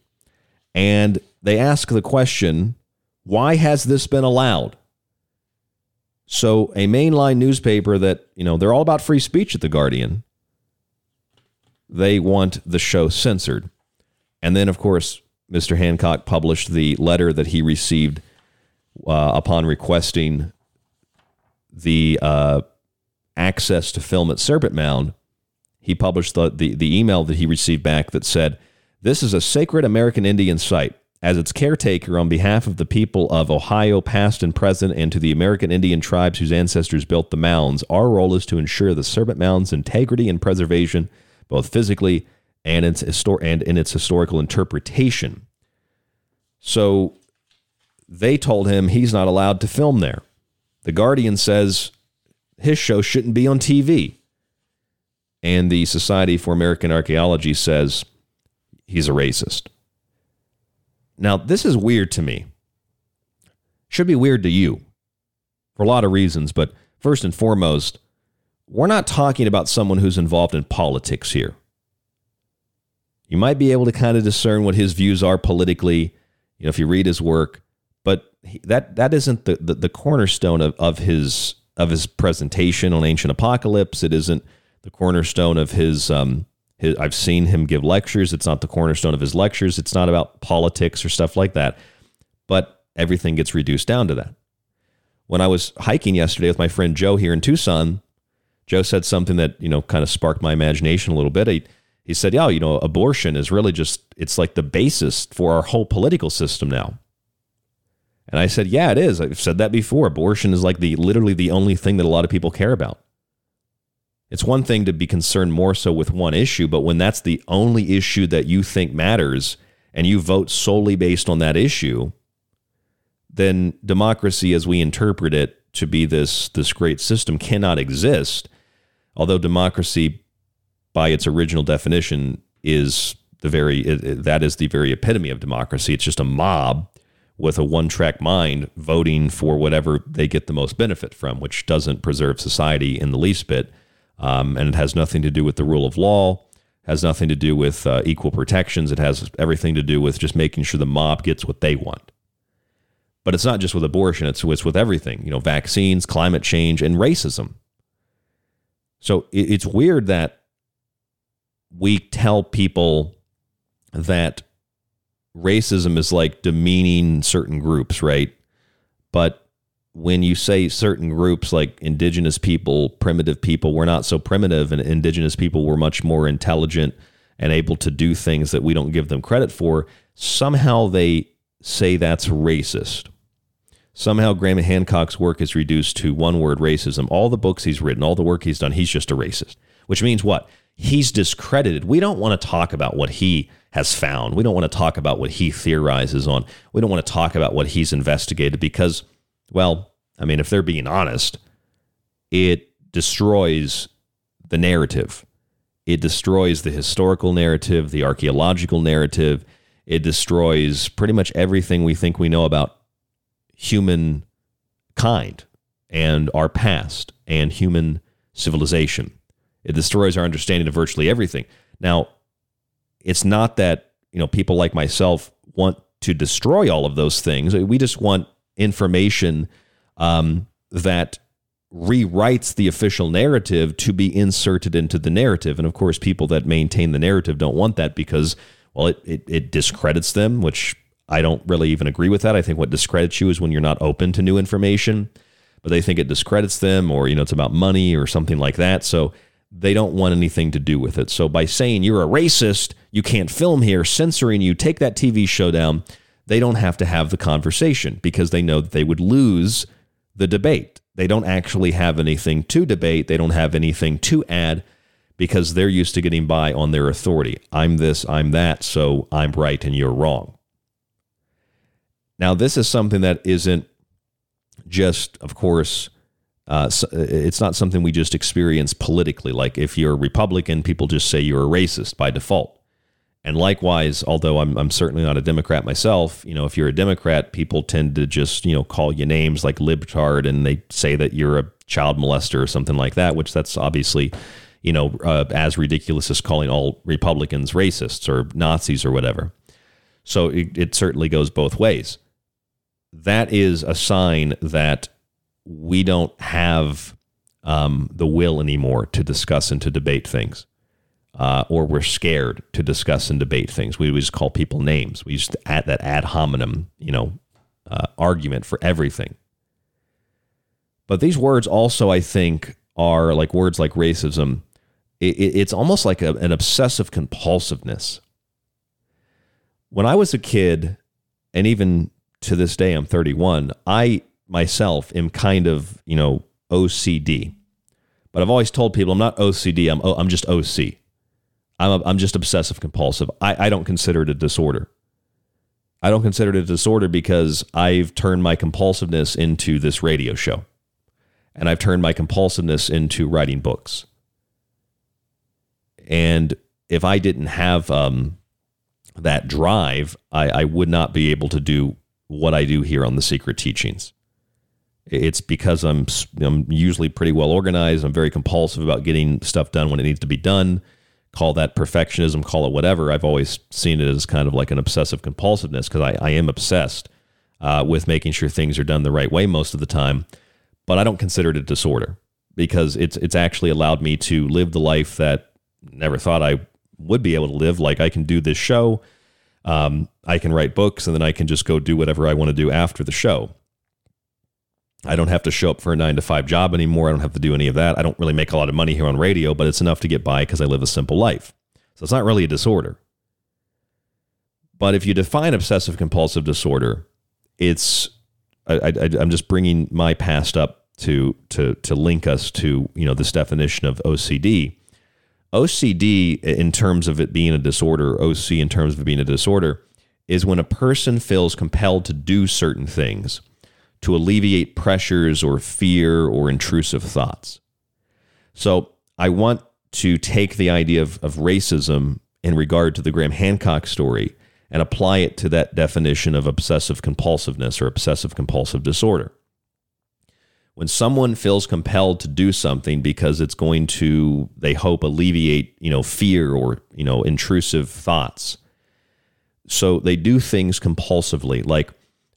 Speaker 14: And they ask the question why has this been allowed? So, a mainline newspaper that, you know, they're all about free speech at The Guardian, they want the show censored. And then, of course, Mr. Hancock published the letter that he received uh, upon requesting the uh, access to film at Serpent Mound. He published the, the, the email that he received back that said, This is a sacred American Indian site as its caretaker on behalf of the people of Ohio, past and present, and to the American Indian tribes whose ancestors built the mounds, our role is to ensure the Serpent Mound's integrity and preservation, both physically and, its histor- and in its historical interpretation. So they told him he's not allowed to film there. The Guardian says his show shouldn't be on TV. And the Society for American Archaeology says he's a racist. Now, this is weird to me. Should be weird to you for a lot of reasons, but first and foremost, we're not talking about someone who's involved in politics here. You might be able to kind of discern what his views are politically, you know, if you read his work, but he, that that isn't the, the, the cornerstone of, of his of his presentation on ancient apocalypse. It isn't the cornerstone of his um, his, I've seen him give lectures. It's not the cornerstone of his lectures. It's not about politics or stuff like that. But everything gets reduced down to that. When I was hiking yesterday with my friend Joe here in Tucson, Joe said something that, you know, kind of sparked my imagination a little bit. He, he said, yeah, you know, abortion is really just, it's like the basis for our whole political system now. And I said, yeah, it is. I've said that before. Abortion is like the literally the only thing that a lot of people care about. It's one thing to be concerned more so with one issue, but when that's the only issue that you think matters and you vote solely based on that issue, then democracy as we interpret it to be this this great system cannot exist. Although democracy by its original definition is the very that is the very epitome of democracy. It's just a mob with a one-track mind voting for whatever they get the most benefit from, which doesn't preserve society in the least bit um, and it has nothing to do with the rule of law, has nothing to do with uh, equal protections. It has everything to do with just making sure the mob gets what they want. But it's not just with abortion; it's, it's with everything. You know, vaccines, climate change, and racism. So it, it's weird that we tell people that racism is like demeaning certain groups, right? But when you say certain groups like indigenous people, primitive people, we're not so primitive, and indigenous people were much more intelligent and able to do things that we don't give them credit for, somehow they say that's racist. Somehow Graham Hancock's work is reduced to one word racism. All the books he's written, all the work he's done, he's just a racist. Which means what? He's discredited. We don't want to talk about what he has found. We don't want to talk about what he theorizes on. We don't want to talk about what he's investigated because well, I mean, if they're being honest, it destroys the narrative. It destroys the historical narrative, the archaeological narrative. It destroys pretty much everything we think we know about human kind and our past and human civilization. It destroys our understanding of virtually everything. Now, it's not that, you know, people like myself want to destroy all of those things. We just want information um, that rewrites the official narrative to be inserted into the narrative. And of course, people that maintain the narrative don't want that because, well, it, it, it discredits them, which I don't really even agree with that. I think what discredits you is when you're not open to new information, but they think it discredits them or, you know, it's about money or something like that. So they don't want anything to do with it. So by saying you're a racist, you can't film here, censoring you, take that TV show down, they don't have to have the conversation because they know that they would lose the debate. They don't actually have anything to debate, they don't have anything to add because they're used to getting by on their authority. I'm this, I'm that, so I'm right and you're wrong. Now, this is something that isn't just, of course, uh, it's not something we just experience politically. Like if you're a Republican, people just say you're a racist by default. And likewise, although I'm, I'm certainly not a Democrat myself, you know, if you're a Democrat, people tend to just, you know, call you names like libtard and they say that you're a child molester or something like that, which that's obviously, you know, uh, as ridiculous as calling all Republicans racists or Nazis or whatever. So it, it certainly goes both ways. That is a sign that we don't have um, the will anymore to discuss and to debate things uh, or we're scared to discuss and debate things. We always call people names. We used to add that ad hominem, you know, uh, argument for everything. But these words also, I think, are like words like racism. It, it, it's almost like a, an obsessive compulsiveness. When I was a kid, and even to this day, I'm 31, I myself am kind of, you know, OCD. But I've always told people I'm not OCD, I'm, I'm just OC. I'm, a, I'm just obsessive compulsive. I, I don't consider it a disorder. I don't consider it a disorder because I've turned my compulsiveness into this radio show. And I've turned my compulsiveness into writing books. And if I didn't have um, that drive, I, I would not be able to do what I do here on the Secret Teachings. It's because I'm I'm usually pretty well organized. I'm very compulsive about getting stuff done when it needs to be done call that perfectionism, call it whatever. I've always seen it as kind of like an obsessive compulsiveness because I, I am obsessed uh, with making sure things are done the right way most of the time. But I don't consider it a disorder because it's it's actually allowed me to live the life that never thought I would be able to live. Like I can do this show, um, I can write books, and then I can just go do whatever I want to do after the show. I don't have to show up for a nine to five job anymore. I don't have to do any of that. I don't really make a lot of money here on radio, but it's enough to get by because I live a simple life. So it's not really a disorder. But if you define obsessive compulsive disorder, it's I, I'm just bringing my past up to to to link us to you know this definition of OCD. OCD, in terms of it being a disorder, OC in terms of it being a disorder, is when a person feels compelled to do certain things to alleviate pressures or fear or intrusive thoughts. So I want to take the idea of, of racism in regard to the Graham Hancock story and apply it to that definition of obsessive compulsiveness or obsessive compulsive disorder. When someone feels compelled to do something because it's going to, they hope, alleviate, you know, fear or, you know, intrusive thoughts. So they do things compulsively. Like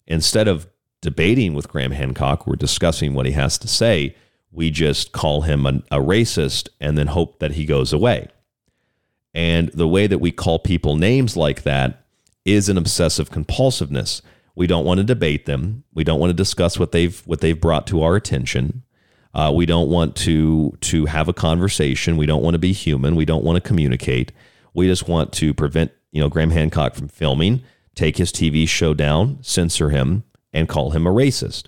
Speaker 14: instead of debating with Graham Hancock we're discussing what he has to say, we just call him a, a racist and then hope that he goes away. And the way that we call people names like that is an obsessive compulsiveness. We don't want to debate them. We don't want to discuss what they've what they've brought to our attention. Uh, we don't want to to have a conversation. We don't want to be human. We don't want to communicate. We just want to prevent you know Graham Hancock from filming, take his TV show down, censor him, and call him a racist.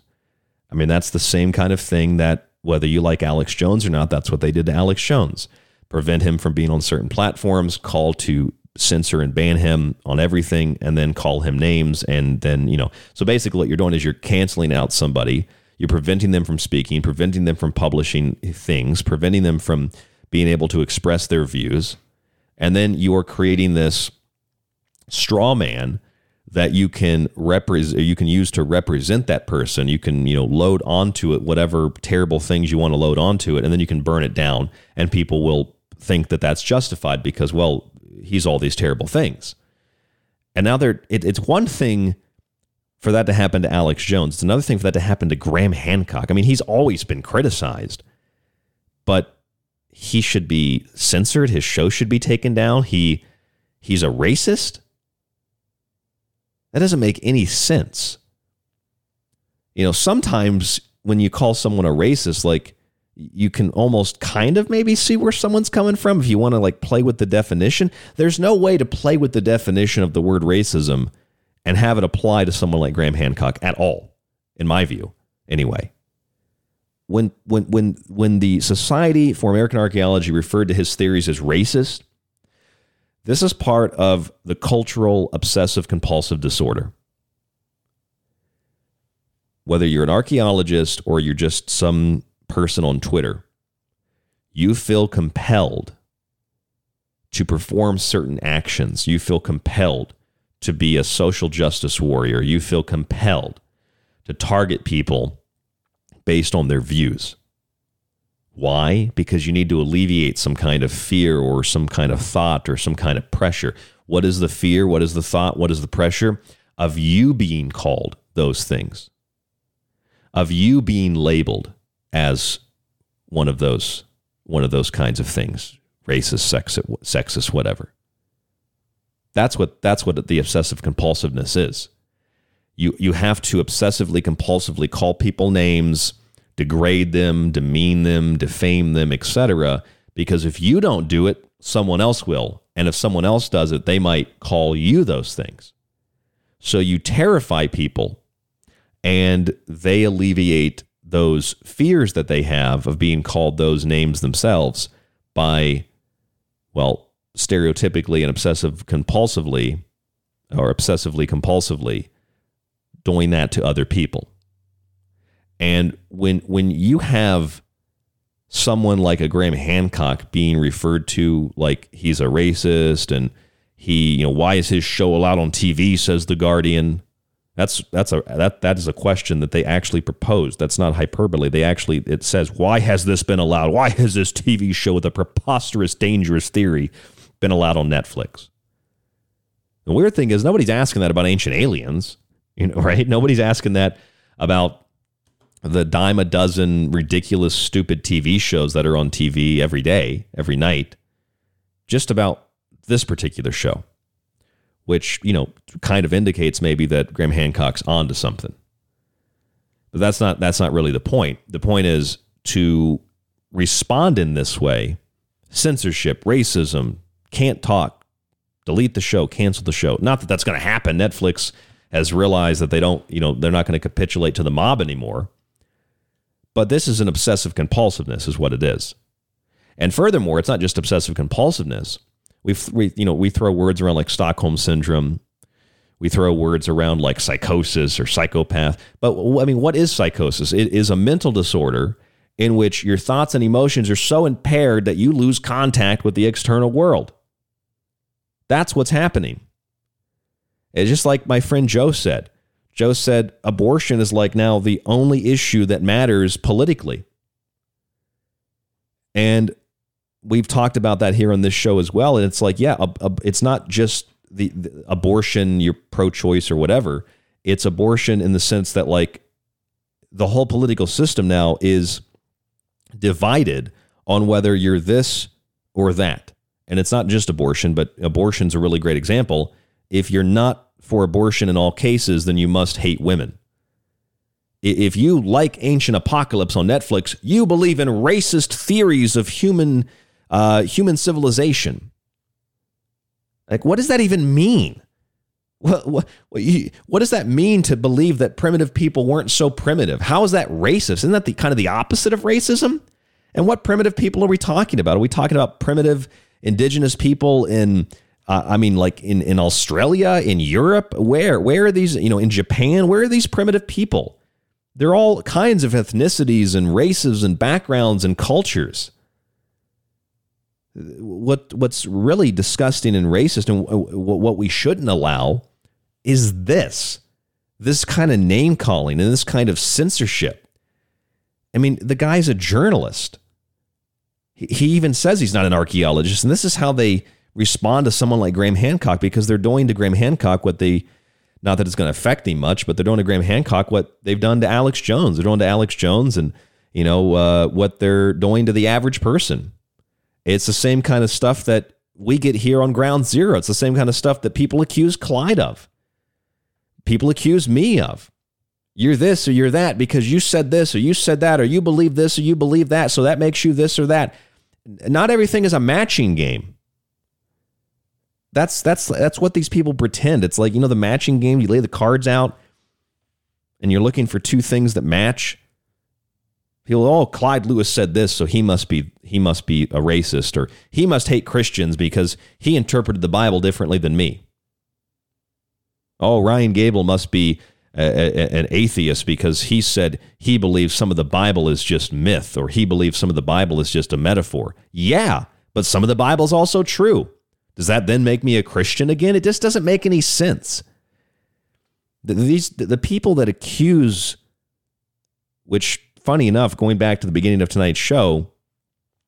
Speaker 14: I mean that's the same kind of thing that whether you like Alex Jones or not, that's what they did to Alex Jones. Prevent him from being on certain platforms, call to censor and ban him on everything and then call him names and then you know so basically what you're doing is you're canceling out somebody you're preventing them from speaking preventing them from publishing things preventing them from being able to express their views and then you're creating this straw man that you can represent you can use to represent that person you can you know load onto it whatever terrible things you want to load onto it and then you can burn it down and people will think that that's justified because well he's all these terrible things. And now there, it, it's one thing for that to happen to Alex Jones. It's another thing for that to happen to Graham Hancock. I mean, he's always been criticized, but he should be censored. His show should be taken down. He he's a racist. That doesn't make any sense. You know, sometimes when you call someone a racist, like you can almost kind of maybe see where someone's coming from if you want to like play with the definition. There's no way to play with the definition of the word racism and have it apply to someone like Graham Hancock at all, in my view, anyway. When when when when the Society for American Archaeology referred to his theories as racist, this is part of the cultural obsessive compulsive disorder. Whether you're an archaeologist or you're just some person on Twitter, you feel compelled to perform certain actions. You feel compelled to be a social justice warrior. You feel compelled to target people based on their views. Why? Because you need to alleviate some kind of fear or some kind of thought or some kind of pressure. What is the fear? What is the thought? What is the pressure? Of you being called those things, of you being labeled as one of those one of those kinds of things racist sexist, sexist whatever that's what that's what the obsessive compulsiveness is you you have to obsessively compulsively call people names degrade them demean them defame them etc because if you don't do it someone else will and if someone else does it they might call you those things so you terrify people and they alleviate those fears that they have of being called those names themselves by, well, stereotypically and obsessive compulsively or obsessively compulsively doing that to other people. And when when you have someone like a Graham Hancock being referred to like he's a racist and he, you know, why is his show allowed on TV, says the Guardian. That's that's a that that is a question that they actually proposed. That's not hyperbole. They actually it says why has this been allowed? Why has this TV show with a preposterous, dangerous theory been allowed on Netflix? The weird thing is nobody's asking that about Ancient Aliens, you know, right? Nobody's asking that about the dime a dozen ridiculous, stupid TV shows that are on TV every day, every night. Just about this particular show which, you know, kind of indicates maybe that Graham Hancock's onto something. But that's not that's not really the point. The point is to respond in this way, censorship, racism, can't talk, delete the show, cancel the show. Not that that's going to happen. Netflix has realized that they don't, you know, they're not going to capitulate to the mob anymore. But this is an obsessive compulsiveness, is what it is. And furthermore, it's not just obsessive compulsiveness. we we, you know, we throw words around like Stockholm syndrome. We throw words around like psychosis or psychopath. But I mean, what is psychosis? It is a mental disorder in which your thoughts and emotions are so impaired that you lose contact with the external world. That's what's happening. It's just like my friend Joe said. Joe said abortion is like now the only issue that matters politically. And we've talked about that here on this show as well. And it's like, yeah, it's not just the, the abortion, you're pro choice or whatever. It's abortion in the sense that, like, the whole political system now is divided on whether you're this or that. And it's not just abortion, but abortion's a really great example. If you're not for abortion in all cases, then you must hate women. If you like Ancient Apocalypse on Netflix, you believe in racist theories of human uh, human civilization. Like, what does that even mean? What, what, what does that mean to believe that primitive people weren't so primitive? How is that racist? Isn't that the kind of the opposite of racism? And what primitive people are we talking about? Are we talking about primitive indigenous people in uh, I mean, like in, in Australia, in Europe, where where are these? You know, in Japan, where are these primitive people? They're all kinds of ethnicities and races and backgrounds and cultures. What what's really disgusting and racist, and what we shouldn't allow, is this this kind of name calling and this kind of censorship. I mean, the guy's a journalist. He even says he's not an archaeologist, and this is how they respond to someone like Graham Hancock because they're doing to Graham Hancock what they, not that it's going to affect him much, but they're doing to Graham Hancock what they've done to Alex Jones. They're doing to Alex Jones and, you know, uh, what they're doing to the average person. It's the same kind of stuff that we get here on Ground Zero. It's the same kind of stuff that people accuse Clyde of. People accuse me of. You're this or you're that because you said this or you said that or you believe this or you believe that. So that makes you this or that. Not everything is a matching game. That's that's that's what these people pretend. It's like, you know, the matching game, you lay the cards out and you're looking for two things that match. People, oh, Clyde Lewis said this, so he must be he must be a racist, or he must hate Christians because he interpreted the Bible differently than me. Oh, Ryan Gable must be a, a, an atheist because he said he believes some of the Bible is just myth, or he believes some of the Bible is just a metaphor. Yeah, but some of the Bible is also true. Does that then make me a Christian again? It just doesn't make any sense. These the people that accuse, which funny enough, going back to the beginning of tonight's show,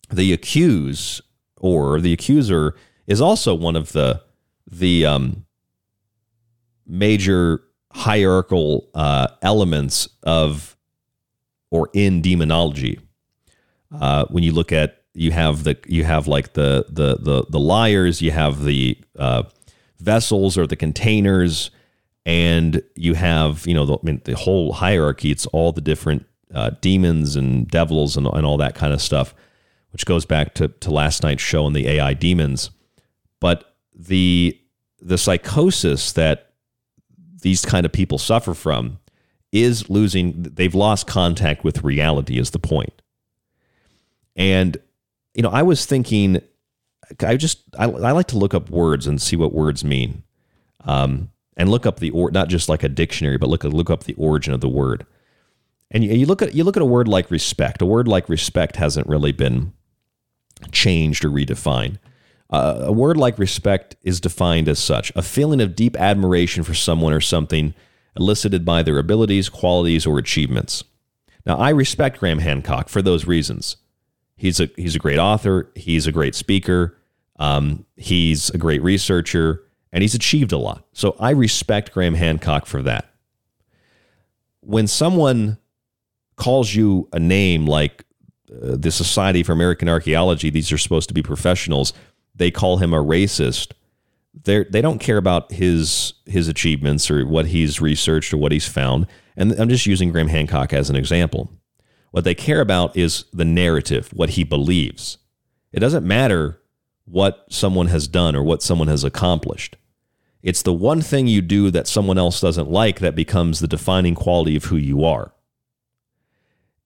Speaker 14: the accuse or the accuser is also one of the the um, major hierarchical uh, elements of or in demonology. Uh, when you look at you have the you have like the the the the liars, you have the uh, vessels or the containers, and you have you know the, I mean, the whole hierarchy. It's all the different uh, demons and devils and, and all that kind of stuff, which goes back to to last night's show and the AI demons. But the the psychosis that these kind of people suffer from is losing they've lost contact with reality is the point and you know, I was thinking, I just I, I like to look up words and see what words mean, um, and look up the or not just like a dictionary, but look look up the origin of the word. And you, you look at you look at a word like respect. A word like respect hasn't really been changed or redefined. Uh, a word like respect is defined as such a feeling of deep admiration for someone or something elicited by their abilities, qualities, or achievements. Now, I respect Graham Hancock for those reasons. He's a he's a great author. He's a great speaker. Um, he's a great researcher, and he's achieved a lot. So I respect Graham Hancock for that. When someone calls you a name like uh, the Society for American Archaeology, these are supposed to be professionals. They call him a racist. They they don't care about his his achievements or what he's researched or what he's found. And I'm just using Graham Hancock as an example. What they care about is the narrative, what he believes. It doesn't matter what someone has done or what someone has accomplished. It's the one thing you do that someone else doesn't like that becomes the defining quality of who you are.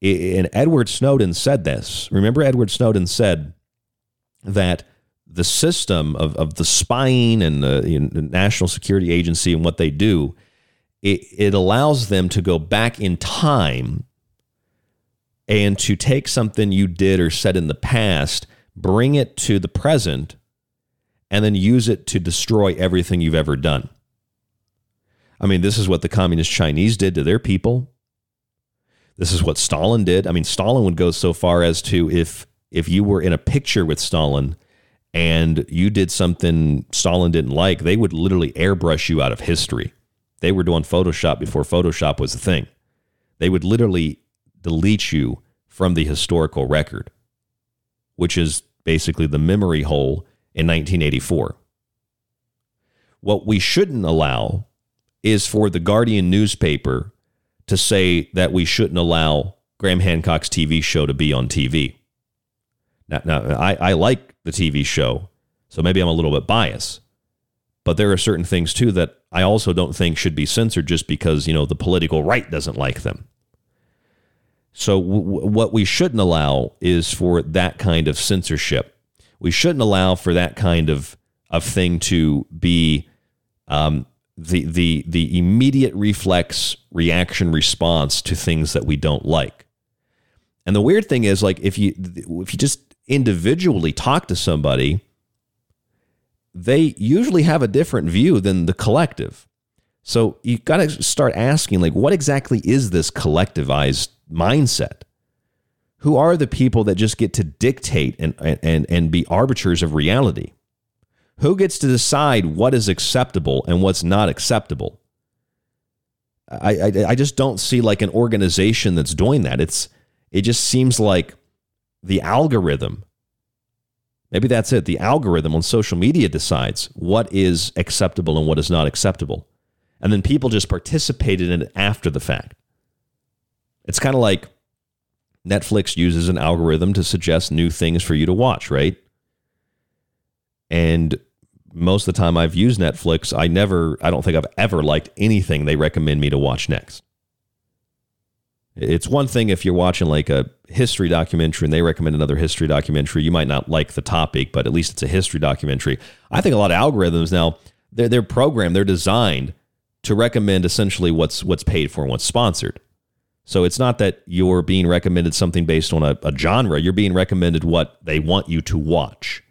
Speaker 14: And Edward Snowden said this. Remember, Edward Snowden said that the system of, of the spying and the, you know, the National Security Agency and what they do, it, it allows them to go back in time and to take something you did or said in the past, bring it to the present, and then use it to destroy everything you've ever done. I mean, this is what the communist Chinese did to their people. This is what Stalin did. I mean, Stalin would go so far as to if if you were in a picture with Stalin and you did something Stalin didn't like, they would literally airbrush you out of history. They were doing Photoshop before Photoshop was a thing. They would literally delete you from the historical record, which is basically the memory hole in 1984. What we shouldn't allow is for the Guardian newspaper to say that we shouldn't allow Graham Hancock's TV show to be on TV. Now, now I, I like the TV show, so maybe I'm a little bit biased. But there are certain things too that I also don't think should be censored just because, you know, the political right doesn't like them. So w- what we shouldn't allow is for that kind of censorship. We shouldn't allow for that kind of of thing to be um, the the the immediate reflex reaction response to things that we don't like. And the weird thing is like if you if you just individually talk to somebody, they usually have a different view than the collective. So you got to start asking like what exactly is this collectivized mindset? Who are the people that just get to dictate and and and be arbiters of reality? Who gets to decide what is acceptable and what's not acceptable? I, I, I just don't see like an organization that's doing that. It's it just seems like the algorithm. Maybe that's it. The algorithm on social media decides what is acceptable and what is not acceptable. And then people just participated in it after the fact. It's kind of like Netflix uses an algorithm to suggest new things for you to watch, right? And most of the time I've used Netflix, I never, I don't think I've ever liked anything they recommend me to watch next. It's one thing if you're watching like a history documentary and they recommend another history documentary, you might not like the topic, but at least it's a history documentary. I think a lot of algorithms now, they're, they're programmed, they're designed to recommend essentially what's what's paid for and what's sponsored. So it's not that you're being recommended something based on a, a genre, you're being recommended what they want you to watch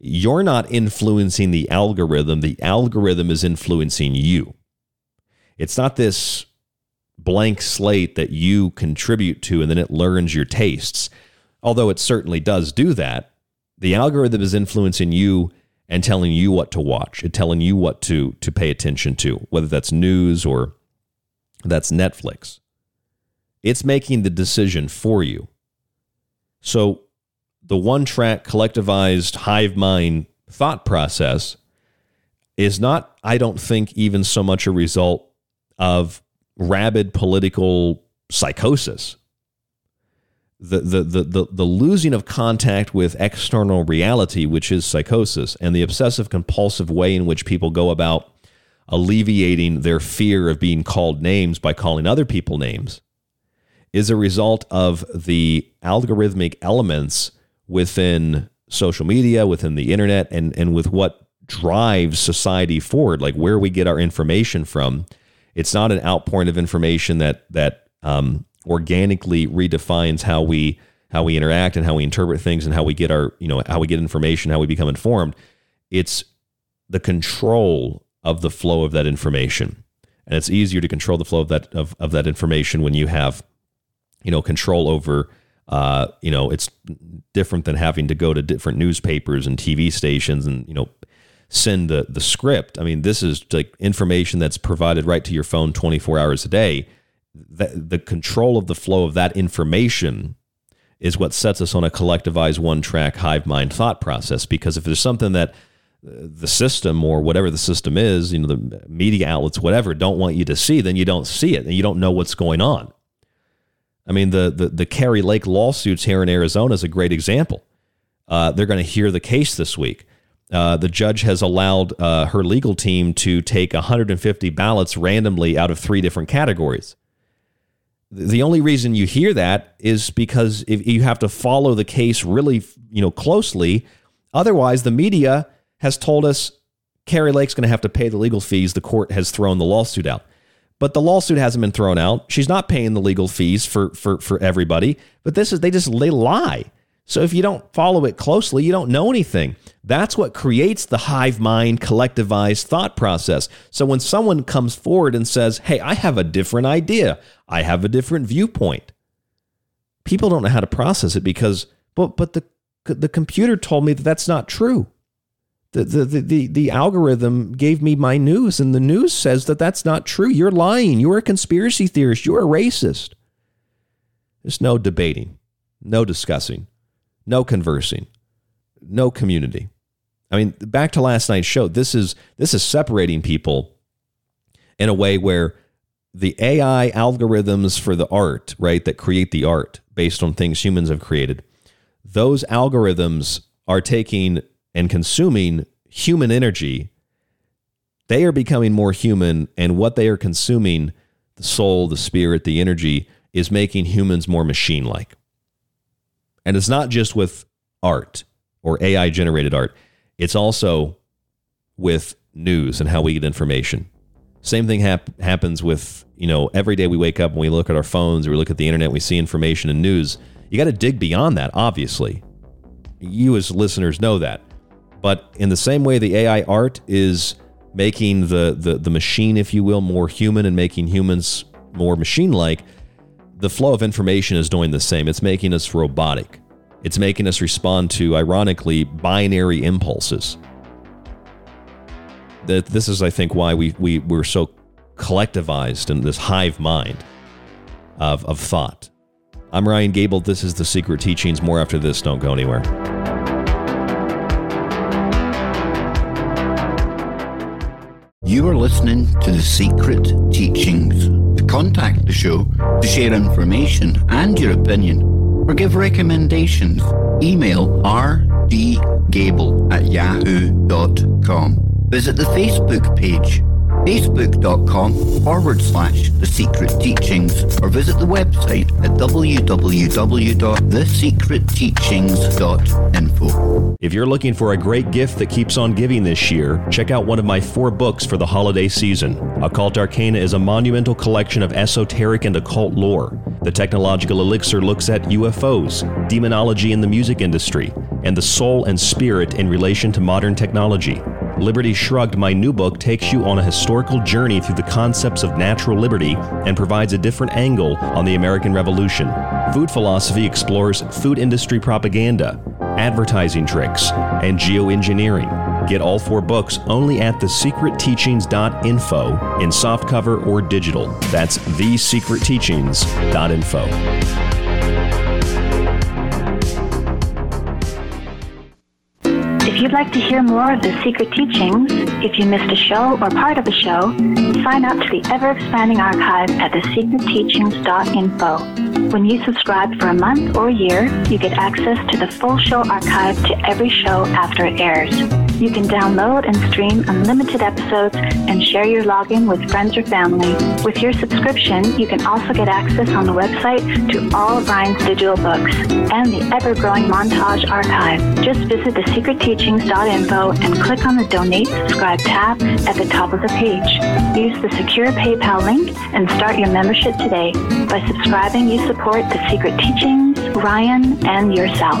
Speaker 14: you're not influencing the algorithm. The algorithm is influencing you. It's not this blank slate that you contribute to and then it learns your tastes. Although it certainly does do that, the algorithm is influencing you and telling you what to watch, and telling you what to to pay attention to, whether that's news or that's Netflix. It's making the decision for you. So the one track collectivized hive mind thought process is not, I don't think, even so much a result of rabid political psychosis. The, the, the, the, the losing of contact with external reality, which is psychosis, and the obsessive compulsive way in which people go about alleviating their fear of being called names by calling other people names, is a result of the algorithmic elements within social media, within the internet, and, and with what drives society forward, like where we get our information from. It's not an outpouring of information that that um, organically redefines how we how we interact and how we interpret things and how we get our you know how we get information, how we become informed. It's the control of the flow of that information, and it's easier to control the flow of that of, of that information when you have you know control over uh, you know, it's different than having to go to different newspapers and TV stations and, you know, send the, the script. I mean, this is like information that's provided right to your phone 24 hours a day. The, the control of the flow of that information is what sets us on a collectivized one track hive mind thought process. Because if there's something that uh, the system or whatever the system is, you know, the media outlets, whatever, don't want you to see, then you don't see it and you don't know what's going on. I mean, the, the, the Kari Lake lawsuits here in Arizona is a great example. Uh, they're going to hear the case this week. Uh, the judge has allowed uh, her legal team to take 150 ballots randomly out of three different categories. The only reason you hear that is because if you have to follow the case really, you know, closely. Otherwise, the media has told us Kari Lake's going to have to pay the legal fees. The court has thrown the lawsuit out. But the lawsuit hasn't been thrown out. She's not paying the legal fees for for for everybody. But this is they just they lie. So if you don't follow it closely, you don't know anything. That's what creates the hive mind collectivized thought process. So when someone comes forward and says, "Hey, I have a different idea. I have a different viewpoint." People don't know how to process it because but but the the computer told me that that's not true. The, the, the, the, the algorithm gave me my news, and the news says that that's not true. You're lying. You're a conspiracy theorist. You're a racist. There's no debating, no discussing, no conversing, no community. I mean, back to last night's show. This is this is separating people in a way where the AI algorithms for the art, right, that create the art based on things humans have created, those algorithms are taking and consuming human energy, they are becoming more human, and what they are consuming, the soul, the spirit, the energy, is making humans more machine like. And it's not just with art or AI generated art, it's also with news and how we get information. Same thing hap- happens with, you know, every day we wake up and we look at our phones or we look at the internet, we see information and news. You got to dig beyond that, obviously. You, as listeners, know that. But in the same way, the AI art is making the, the, the machine, if you will, more human and making humans more machine like, the flow of information is doing the same. It's making us robotic. It's making us respond to, ironically, binary impulses. That this is, I think, why we, we, we're so collectivized in this hive mind of, of thought. I'm Ryan Gable. This is The Secret Teachings. More after this. Don't go anywhere.
Speaker 18: You are listening to The Secret Teachings. To contact the show, to share information and your opinion, or give recommendations, email rdgable at yahoo.com. Visit the Facebook page facebook.com forward slash the secret teachings or visit the website at www.thesecretteachings.info.
Speaker 14: If you're looking for a great gift that keeps on giving this year, check out one of my four books for the holiday season. Occult Arcana is a monumental collection of esoteric and occult lore. The Technological Elixir looks at UFOs, demonology in the music industry, and the soul and spirit in relation to modern technology. Liberty Shrugged, my new book, takes you on a historical journey through the concepts of natural liberty and provides a different angle on the American Revolution. Food Philosophy explores food industry propaganda, advertising tricks, and geoengineering. Get all four books only at thesecretteachings.info in softcover or digital. That's thesecretteachings.info.
Speaker 17: you'd like to hear more of the secret teachings, if you missed a show or part of a show, sign up to the ever expanding archive at thesecretteachings.info. When you subscribe for a month or year, you get access to the full show archive to every show after it airs. You can download and stream unlimited episodes and share your login with friends or family. With your subscription, you can also get access on the website to all of Ryan's digital books and the ever-growing montage archive. Just visit thesecretteachings.info and click on the Donate Subscribe tab at the top of the page. Use the secure PayPal link and start your membership today. By subscribing, you support The Secret Teachings, Ryan, and yourself.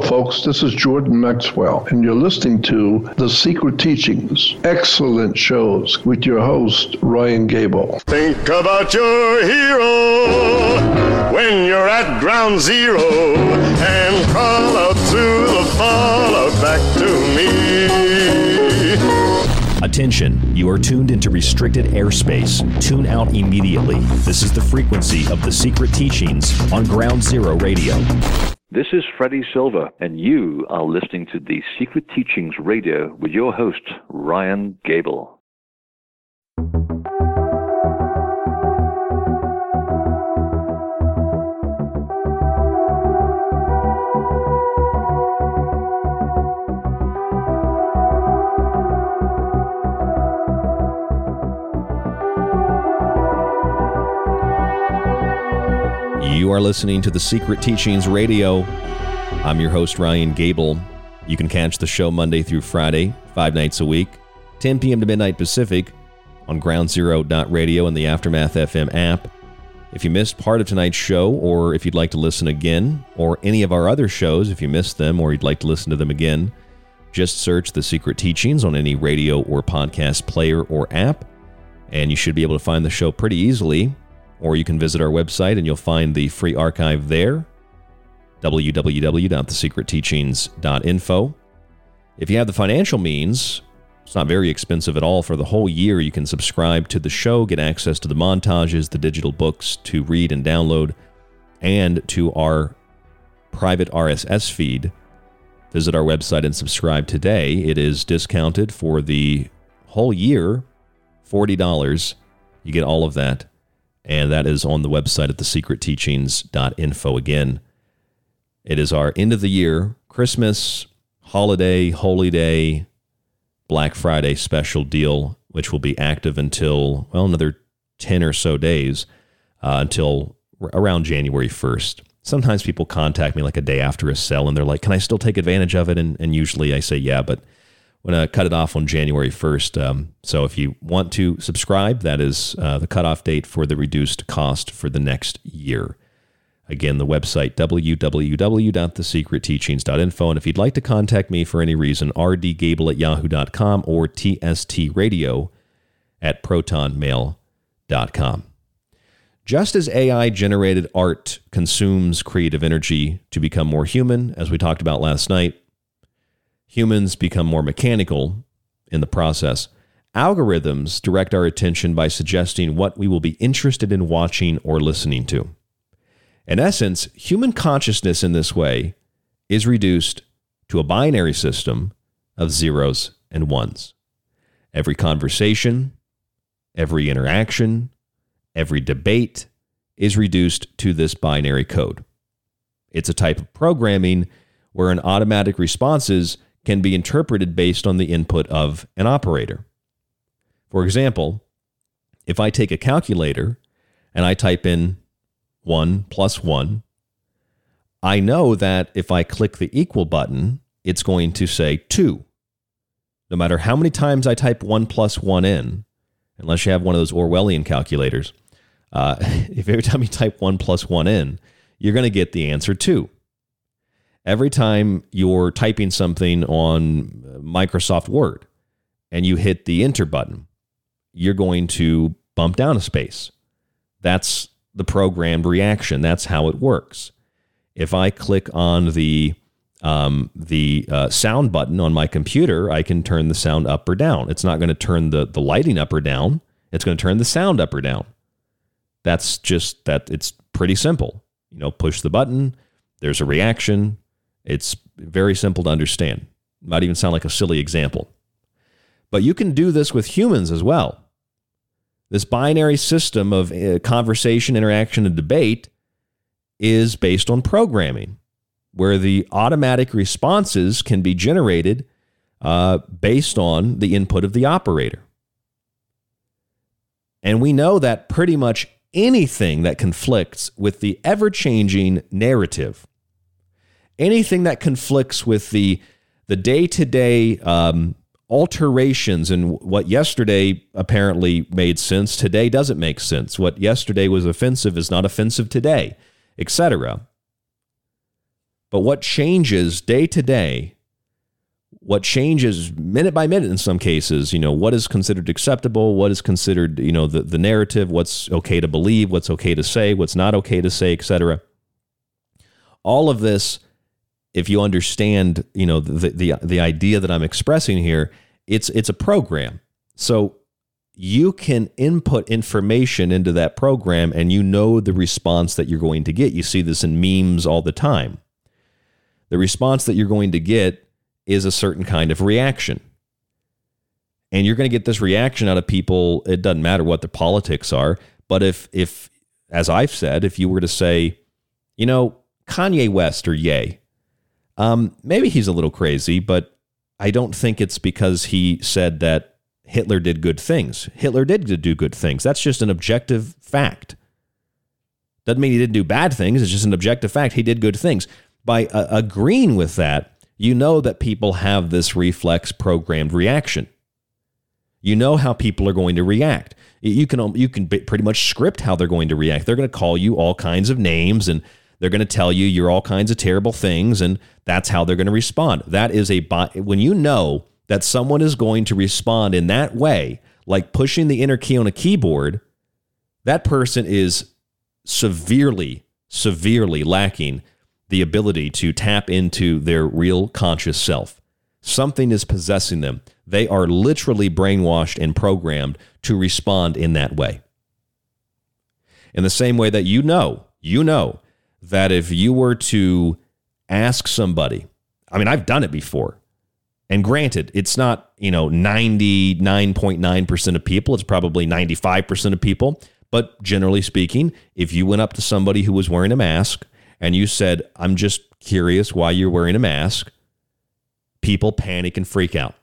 Speaker 19: folks. This is Jordan Maxwell, and you're listening to The Secret Teachings. Excellent shows with your host, Ryan Gable.
Speaker 20: Think about your hero when you're at ground zero and crawl out through the fallout back to me.
Speaker 14: Attention, you are tuned into restricted airspace. Tune out immediately. This is the frequency of the secret teachings on Ground Zero Radio.
Speaker 21: This is Freddie Silva, and you are listening to the Secret Teachings Radio with your host, Ryan Gable.
Speaker 14: You are listening to the Secret Teachings Radio. I'm your host, Ryan Gable. You can catch the show Monday through Friday, five nights a week, 10 p.m. to midnight Pacific, on groundzero.radio and the Aftermath FM app. If you missed part of tonight's show, or if you'd like to listen again, or any of our other shows, if you missed them or you'd like to listen to them again, just search The Secret Teachings on any radio or podcast player or app, and you should be able to find the show pretty easily or you can visit our website and you'll find the free archive there www.thesecretteachings.info. If you have the financial means, it's not very expensive at all. For the whole year, you can subscribe to the show, get access to the montages, the digital books to read and download, and to our private RSS feed. Visit our website and subscribe today. It is discounted for the whole year, $40. You get all of that and that is on the website at thesecretteachings.info again. It is our end of the year, Christmas, holiday, holy day, Black Friday special deal, which will be active until, well, another 10 or so days uh, until around January 1st. Sometimes people contact me like a day after a sale and they're like, Can I still take advantage of it? And, and usually I say, Yeah, but Going to cut it off on January 1st. Um, so if you want to subscribe, that is uh, the cutoff date for the reduced cost for the next year. Again, the website www.thesecretteachings.info. And if you'd like to contact me for any reason, rdgable at yahoo.com or tstradio at protonmail.com. Just as AI generated art consumes creative energy to become more human, as we talked about last night, humans become more mechanical in the process. Algorithms direct our attention by suggesting what we will be interested in watching or listening to. In essence, human consciousness in this way is reduced to a binary system of zeros and ones. Every conversation, every interaction, every debate is reduced to this binary code. It's a type of programming where an automatic responses can be interpreted based on the input of an operator. For example, if I take a calculator and I type in 1 plus 1, I know that if I click the equal button, it's going to say 2. No matter how many times I type 1 plus 1 in, unless you have one of those Orwellian calculators, uh, if every time you type 1 plus 1 in, you're going to get the answer 2 every time you're typing something on Microsoft Word and you hit the enter button, you're going to bump down a space. That's the programmed reaction. That's how it works. If I click on the um, the uh, sound button on my computer, I can turn the sound up or down. It's not going to turn the, the lighting up or down. It's going to turn the sound up or down. That's just that. It's pretty simple. You know, push the button. There's a reaction. It's very simple to understand. Might even sound like a silly example. But you can do this with humans as well. This binary system of uh, conversation, interaction, and debate is based on programming, where the automatic responses can be generated uh, based on the input of the operator. And we know that pretty much anything that conflicts with the ever changing narrative anything that conflicts with the the day to day alterations and what yesterday apparently made sense today doesn't make sense. What yesterday was offensive is not offensive today, etc. But what changes day to day, what changes minute by minute in some cases, you know, what is considered acceptable, what is considered, you know, the, the narrative, what's okay to believe, what's okay to say, what's not okay to say, etc. All of this if you understand, you know, the, the the idea that I'm expressing here, it's it's a program. So you can input information into that program and you know the response that you're going to get. You see this in memes all the time. The response that you're going to get is a certain kind of reaction. And you're going to get this reaction out of people. It doesn't matter what the politics are. But if, if, as I've said, if you were to say, you know, Kanye West or Ye, um, maybe he's a little crazy, but I don't think it's because he said that Hitler did good things. Hitler did do good things. That's just an objective fact. Doesn't mean he didn't do bad things. It's just an objective fact. He did good things. By uh, agreeing with that, you know that people have this reflex programmed reaction. You know how people are going to react. You can you can pretty much script how they're going to react. They're going to call you all kinds of names and they're going to tell you you're all kinds of terrible things and that's how they're going to respond. That is a when you know that someone is going to respond in that way, like pushing the enter key on a keyboard, that person is severely, severely lacking the ability to tap into their real conscious self. Something is possessing them. They are literally brainwashed and programmed to respond in that way. In the same way that you know, you know that if you were to ask somebody, I mean, I've done it before. And granted, it's not, you know, 99.9% of people, it's probably 95% of people. But generally speaking, if you went up to somebody who was wearing a mask and you said, I'm just curious why you're wearing a mask, people panic and freak out.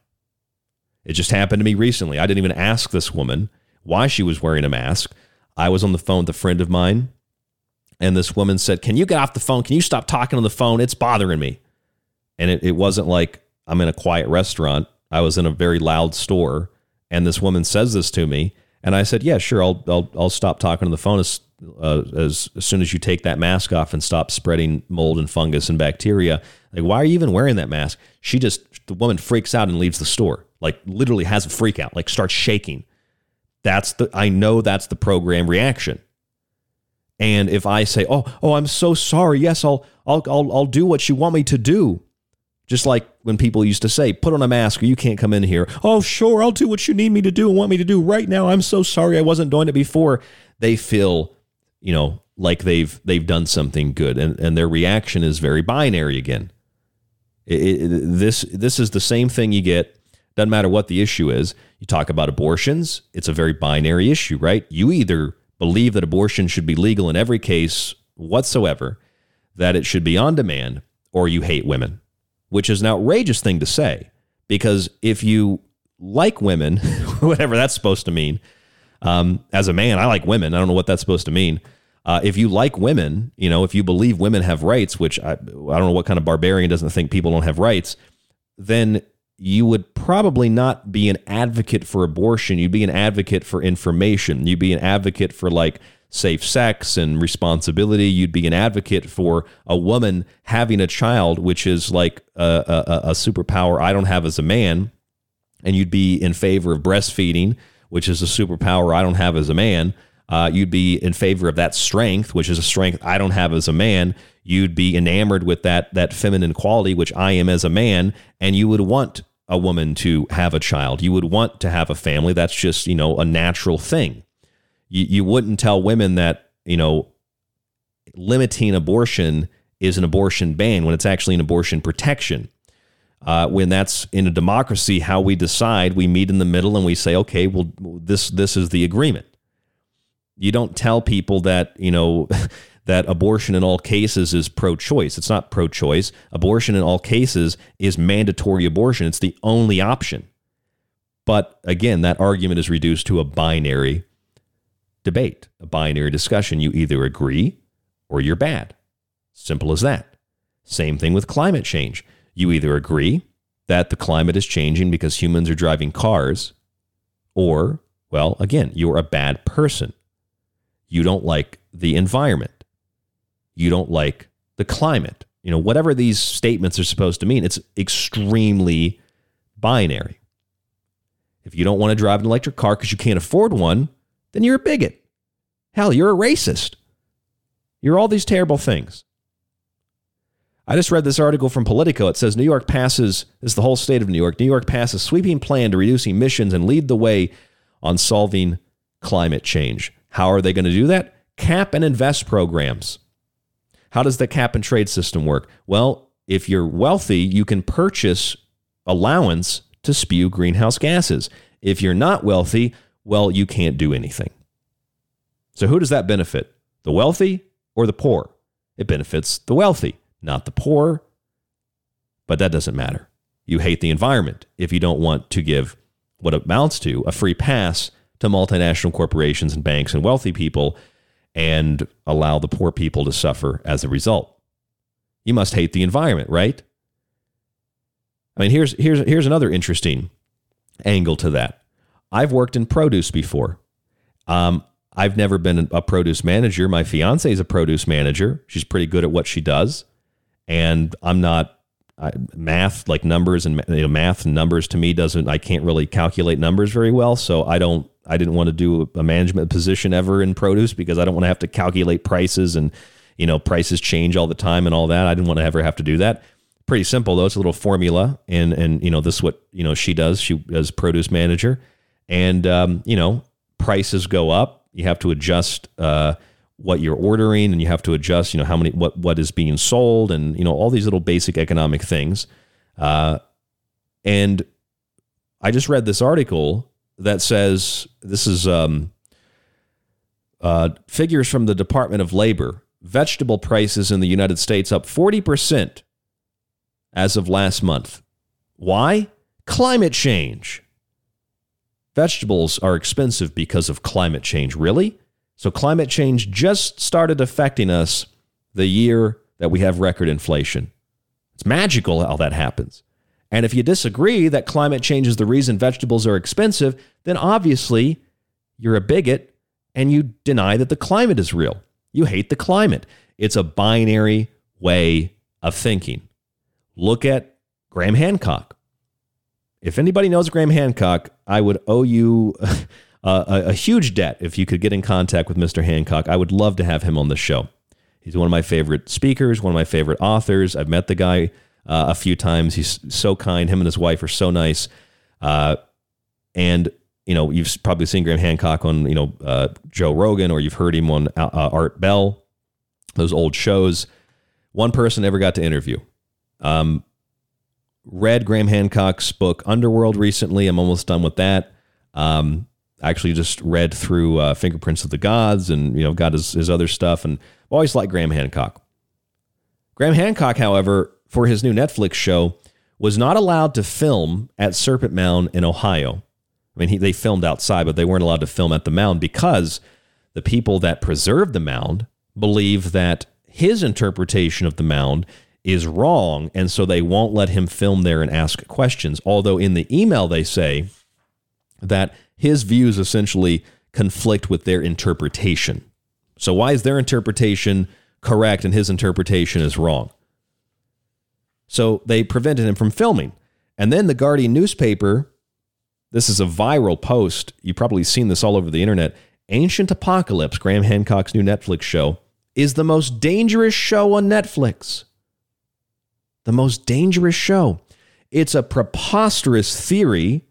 Speaker 14: It just happened to me recently. I didn't even ask this woman why she was wearing a mask. I was on the phone with a friend of mine, and this woman said, Can you get off the phone? Can you stop talking on the phone? It's bothering me. And it, it wasn't like, I'm in a quiet restaurant. I was in a very loud store, and this woman says this to me, and I said, "Yeah, sure. I'll I'll, I'll stop talking on the phone as, uh, as as soon as you take that mask off and stop spreading mold and fungus and bacteria." Like, why are you even wearing that mask? She just the woman freaks out and leaves the store. Like, literally has a freak out. Like, starts shaking. That's the I know that's the program reaction. And if I say, "Oh, oh, I'm so sorry. Yes, I'll I'll I'll, I'll do what you want me to do," Just like when people used to say, put on a mask or you can't come in here. Oh, sure, I'll do what you need me to do and want me to do right now. I'm so sorry I wasn't doing it before. They feel, you know, like they've they've done something good and, and their reaction is very binary again. It, it, this this is the same thing you get doesn't matter what the issue is. You talk about abortions, it's a very binary issue, right? You either believe that abortion should be legal in every case whatsoever, that it should be on demand, or you hate women which is an outrageous thing to say because if you like women, whatever that's supposed to mean, um, as a man, I like women. I don't know what that's supposed to mean. Uh, if you like women, you know, if you believe women have rights, which I, I don't know what kind of barbarian doesn't think people don't have rights, then you would probably not be an advocate for abortion. You'd be an advocate for information. You'd be an advocate for like safe sex and responsibility. You'd be an advocate for a woman having a child, which is like a, a, a, superpower I don't have as a man. And you'd be in favor of breastfeeding, which is a superpower I don't have as a man. Uh, you'd be in favor of that strength, which is a strength I don't have as a man. You'd be enamored with that that feminine quality, which I am as a man, and you would want a woman to have a child. You would want to have a family. That's just you know a natural thing you, you wouldn't tell women that, you know, limiting abortion is an abortion ban when it's actually an abortion protection. Uh, when that's in a democracy, how we decide, we meet in the middle and we say, okay, well, this this is the agreement. You don't tell people that you know that abortion in all cases is pro-choice. It's not pro-choice. Abortion in all cases is mandatory abortion. It's the only option. But again, that argument is reduced to a binary debate, a binary discussion. You either agree or you're bad. Simple as that. Same thing with climate change. You either agree that the climate is changing because humans are driving cars, or, well, again, you're a bad person. You don't like the environment. You don't like the climate. You know, whatever these statements are supposed to mean, it's extremely binary. If you don't want to drive an electric car because you can't afford one, then you're a bigot. Hell, you're a racist. You're all these terrible things. I just read this article from Politico. It says New York passes, this is the whole state of New York. New York passes a sweeping plan to reduce emissions and lead the way on solving climate change. How are they going to do that? Cap and invest programs. How does the cap and trade system work? Well, if you're wealthy, you can purchase allowance to spew greenhouse gases. If you're not wealthy, well, you can't do anything. So, who does that benefit? The wealthy or the poor? It benefits the wealthy, not the poor. But that doesn't matter. You hate the environment if you don't want to give what amounts to a free pass to multinational corporations and banks and wealthy people and allow the poor people to suffer as a result. You must hate the environment, right? I mean, here's here's here's another interesting angle to that. I've worked in produce before. Um, I've never been a produce manager. My fiance is a produce manager. She's pretty good at what she does, and I'm not. I, math, like numbers and you know, math and numbers, to me doesn't. I can't really calculate numbers very well, so I don't. I didn't want to do a management position ever in produce because I don't want to have to calculate prices and you know prices change all the time and all that. I didn't want to ever have to do that pretty simple though. It's a little formula, and and you know this is what you know she does. She as produce manager, and um, you know prices go up. You have to adjust uh, what you're ordering, and you have to adjust you know how many what what is being sold, and you know all these little basic economic things. Uh, and I just read this article that says this is um, uh, figures from the Department of Labor. Vegetable prices in the United States up 40% as of last month. Why? Climate change. Vegetables are expensive because of climate change. Really? So, climate change just started affecting us the year that we have record inflation. It's magical how that happens. And if you disagree that climate change is the reason vegetables are expensive, then obviously you're a bigot and you deny that the climate is real. You hate the climate. It's a binary way of thinking. Look at Graham Hancock. If anybody knows Graham Hancock, I would owe you a, a, huge debt if you could get in contact with Mr. Hancock. I would love to have him on the show. He's one of my favorite speakers, one of my favorite authors. I've met the guy uh, a few times. He's so kind. Him and his wife are so nice. Uh, and you know, you've probably seen Graham Hancock on you know uh, Joe Rogan, or you've heard him on uh, Art Bell, those old shows. One person ever got to interview. Um, read Graham Hancock's book Underworld recently. I'm almost done with that. Um, actually just read through uh, Fingerprints of the Gods and you know got his, his other stuff and always liked Graham Hancock. Graham Hancock, however, for his new Netflix show, was not allowed to film at Serpent Mound in Ohio. I mean, he, they filmed outside, but they weren't allowed to film at the mound because the people that preserved the mound believe that his interpretation of the mound is wrong. And so they won't let him film there and ask questions. Although in the email, they say that his views essentially conflict with their interpretation. So, why is their interpretation correct and his interpretation is wrong? So, they prevented him from filming. And then the Guardian newspaper, this is a viral post. You've probably seen this all over the internet. Ancient Apocalypse, Graham Hancock's new Netflix show, is the most dangerous show on Netflix the most dangerous show. It's a preposterous theory.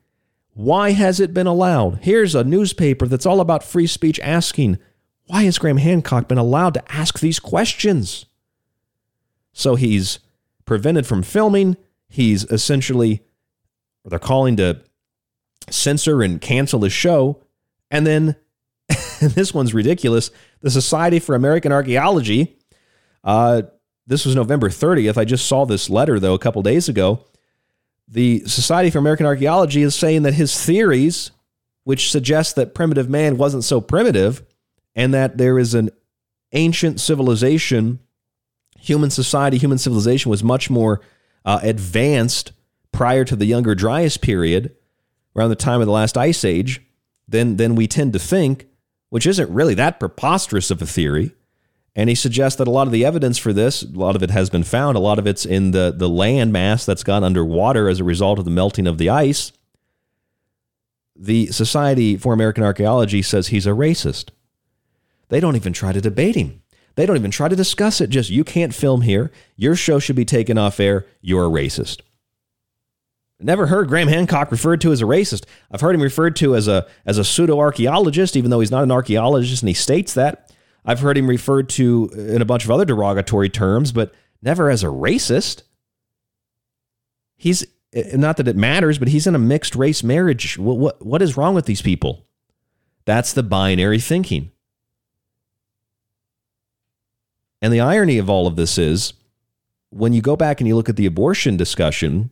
Speaker 14: Why has it been allowed? Here's a newspaper that's all about free speech asking, why has Graham Hancock been allowed to ask these questions? So he's prevented from filming. He's essentially, they're calling to censor and cancel his show. And then, and this one's ridiculous the Society for American Archaeology uh, this was November 30th. I just saw this letter, though, a couple days ago. The Society for American Archaeology is saying that his theories, which suggest that primitive man wasn't so primitive and that there is an ancient civilization, human society, human civilization was much more uh, advanced prior to the Younger Dryas period, around the time of the last ice age, than, than we tend to think, which isn't really that preposterous of a theory. And he suggests that a lot of the evidence for this, a lot of it has been found, a lot of it's in the, the land mass that's gone underwater as a result of the melting of the ice. The Society for American Archaeology says he's a racist. They don't even try to debate him. They don't even try to discuss it. Just you can't film here. Your show should be taken off air. You're a racist. Never heard Graham Hancock referred to as a racist. I've heard him referred to as a as a pseudo archaeologist, even though he's not an archaeologist, and he states that. I've heard him referred to in a bunch of other derogatory terms, but never as a racist. He's eh, not that it matters, but he's in a mixed race marriage. What what, what is wrong with these people? That's the binary thinking. And the irony of all of this is when you go back and you look at the abortion discussion,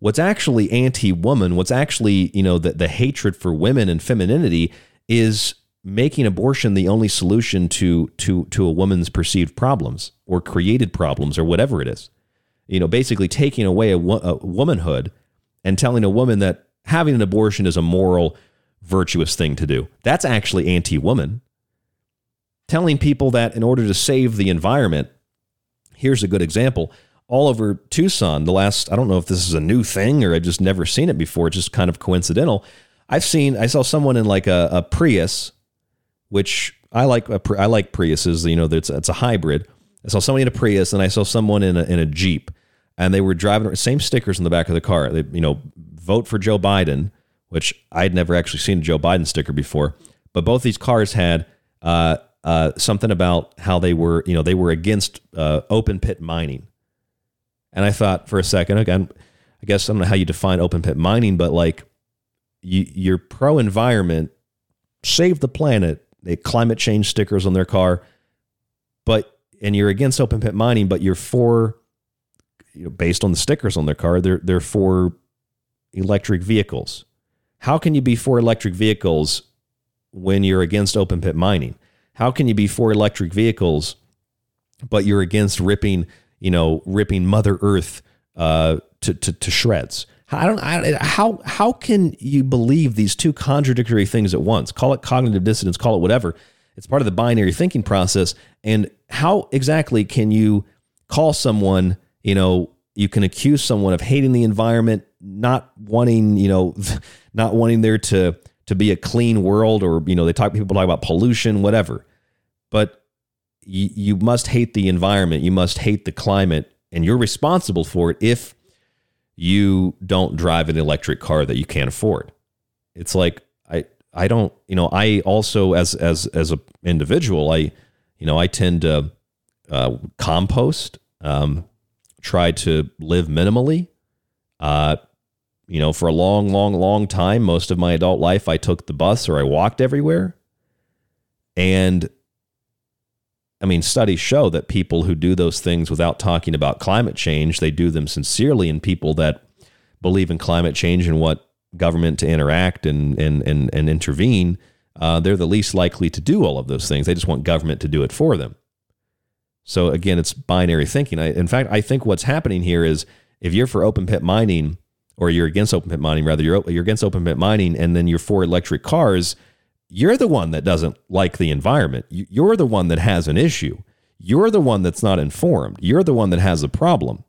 Speaker 14: what's actually anti-woman, what's actually, you know, the, the hatred for women and femininity is making abortion the only solution to to to a woman's perceived problems or created problems or whatever it is. You know, basically taking away a, a womanhood and telling a woman that having an abortion is a moral virtuous thing to do. That's actually anti-woman. Telling people that in order to save the environment, here's a good example. All over Tucson, the last, I don't know if this is a new thing or I've just never seen it before, it's just kind of coincidental. I've seen, I saw someone in like a, a Prius which I like. I like Priuses. You know, it's it's a hybrid. I saw somebody in a Prius, and I saw someone in a in a Jeep, and they were driving same stickers in the back of the car. They, you know, vote for Joe Biden, which I'd never actually seen a Joe Biden sticker before. But both these cars had uh, uh, something about how they were, you know, they were against uh, open pit mining. And I thought for a second, again, I guess I don't know how you define open pit mining, but like you, you're pro environment, save the planet, they climate change stickers on their car, but and you're against open pit mining, but you're for you know, based on the stickers on their car, they're they're for electric vehicles. How can you be for electric vehicles when you're against open pit mining? How can you be for electric vehicles, but you're against ripping, you know, ripping Mother Earth uh, to, to, to shreds? I don't. I, how how can you believe these two contradictory things at once? Call it cognitive dissonance. Call it whatever. It's part of the binary thinking process. And how exactly can you call someone? You know, you can accuse someone of hating the environment, not wanting, you know, not wanting there to to be a clean world, or you know, they talk people talk about pollution, whatever. But you, you must hate the environment. You must hate the climate, and you're responsible for it if you don't drive an electric car that you can't afford. It's like I I don't you know I also as as as a individual I you know I tend to uh, compost, um, try to live minimally. Uh, you know, for a long, long, long time, most of my adult life, I took the bus or I walked everywhere. And I mean, studies show that people who do those things without talking about climate change, they do them sincerely. And people that believe in climate change and want government to interact and and and, and intervene, uh, they're the least likely to do all of those things. They just want government to do it for them. So again, it's binary thinking. I, in fact, I think what's happening here is if you're for open pit mining, or you're against open pit mining, rather you're you're against open pit mining, and then you're for electric cars you're the one that doesn't like the environment. You're the one that has an issue. You're the one that's not informed. You're the one that has a problem.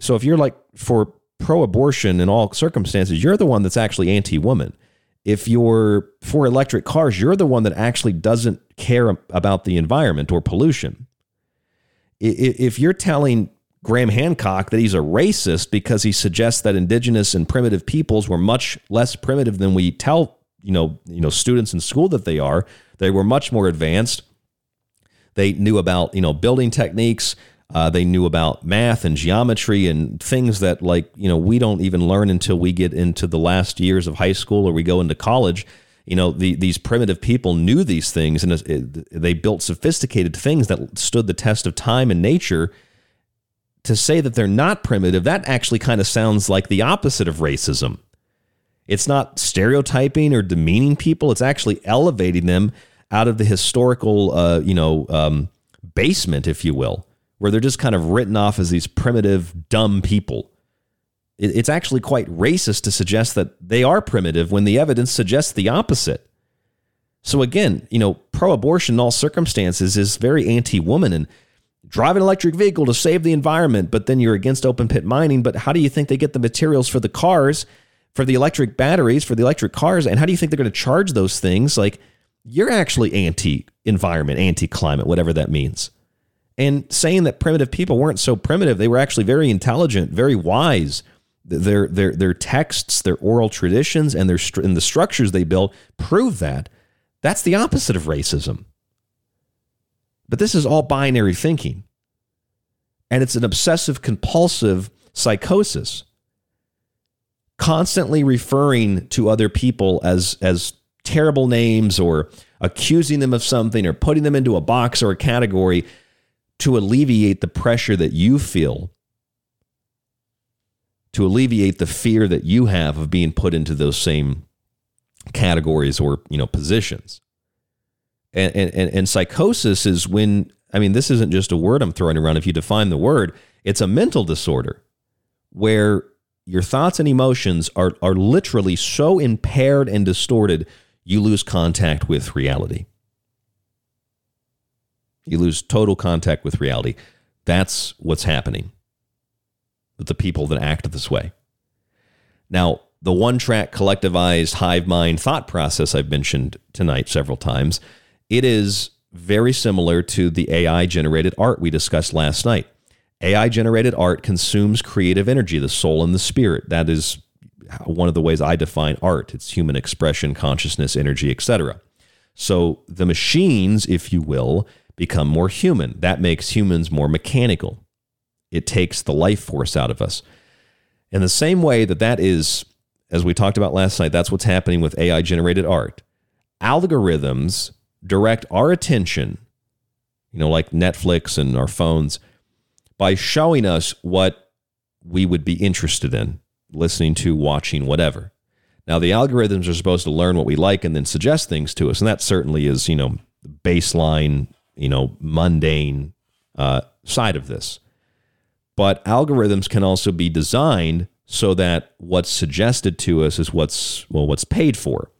Speaker 14: So if you're like for pro abortion in all circumstances, you're the one that's actually anti woman. If you're for electric cars, you're the one that actually doesn't care about the environment or pollution. If you're telling Graham Hancock that he's a racist because he suggests that indigenous and primitive peoples were much less primitive than we tell you know you know students in school that they are. They were much more advanced. They knew about you know building techniques. Uh, they knew about math and geometry and things that like you know we don't even learn until we get into the last years of high school or we go into college. You know the, these primitive people knew these things and it, they built sophisticated things that stood the test of time and nature to say that they're not primitive that actually kind of sounds like the opposite of racism it's not stereotyping or demeaning people. It's actually elevating them out of the historical, uh, you know, um, basement, if you will, where they're just kind of written off as these primitive, dumb people. It, it's actually quite racist to suggest that they are primitive when the evidence suggests the opposite. So again, you know, pro-abortion in all circumstances is very anti-woman and drive an electric vehicle to save the environment, but then you're against open pit mining. But how do you think they get the materials for the cars for the electric batteries, for the electric cars. And how do you think they're going to charge those things? Like, you're actually anti environment, anti climate, whatever that means. And saying that primitive people weren't so primitive, they were actually very intelligent, very wise. Their, their, their texts, their oral traditions, and, their, and the structures they built prove that. That's the opposite of racism. But this is all binary thinking. And it's an obsessive compulsive psychosis. Constantly referring to other people as, as terrible names or accusing them of something or putting them into a box or a category to alleviate the pressure that you feel, to alleviate the fear that you have of being put into those same categories or you know positions. And, and, and psychosis is when I mean this isn't just a word I'm throwing around. If you define the word, it's a mental disorder where your thoughts and emotions are are literally so impaired and distorted you lose contact with reality. You lose total contact with reality. That's what's happening with the people that act this way. Now, the one track collectivized hive mind thought process I've mentioned tonight several times, it is very similar to the AI generated art we discussed last night. AI generated art consumes creative energy, the soul and the spirit. That is one of the ways I define art. It's human expression, consciousness, energy, etc. So the machines, if you will, become more human. That makes humans more mechanical. It takes the life force out of us. In the same way that that is, as we talked about last night, that's what's happening with AI generated art. Algorithms direct our attention, you know, like Netflix and our phones, by showing us what we would be interested in listening to, watching, whatever. Now, the algorithms are supposed to learn what we like and then suggest things to us. And that certainly is, you know, baseline, you know, mundane uh, side of this. But algorithms can also be designed so that what's suggested to us is what's, well, what's paid for.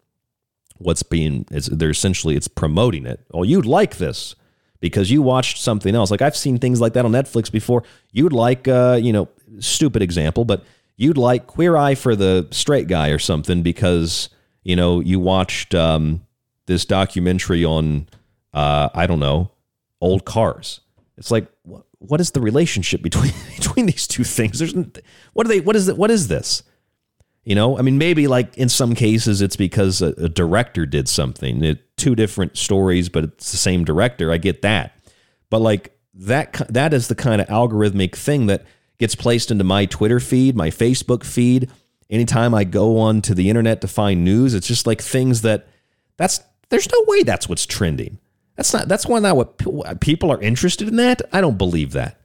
Speaker 14: What's being, it's, they're essentially, it's promoting it. Oh, you'd like this because you watched something else. Like I've seen things like that on Netflix before. You'd like, uh, you know, stupid example, but you'd like Queer Eye for the Straight Guy or something because you know you watched um, this documentary on uh, I don't know old cars. It's like what is the relationship between between these two things? There's what are they? What is it? What is this? You know, I mean, maybe like in some cases it's because a, a director did something. It, two different stories, but it's the same director. I get that, but like that that is the kind of algorithmic thing that gets placed into my Twitter feed, my Facebook feed. Anytime I go on to the internet to find news, it's just like things that that's there's no way that's what's trending. That's not that's why not what people are interested in that. I don't believe that.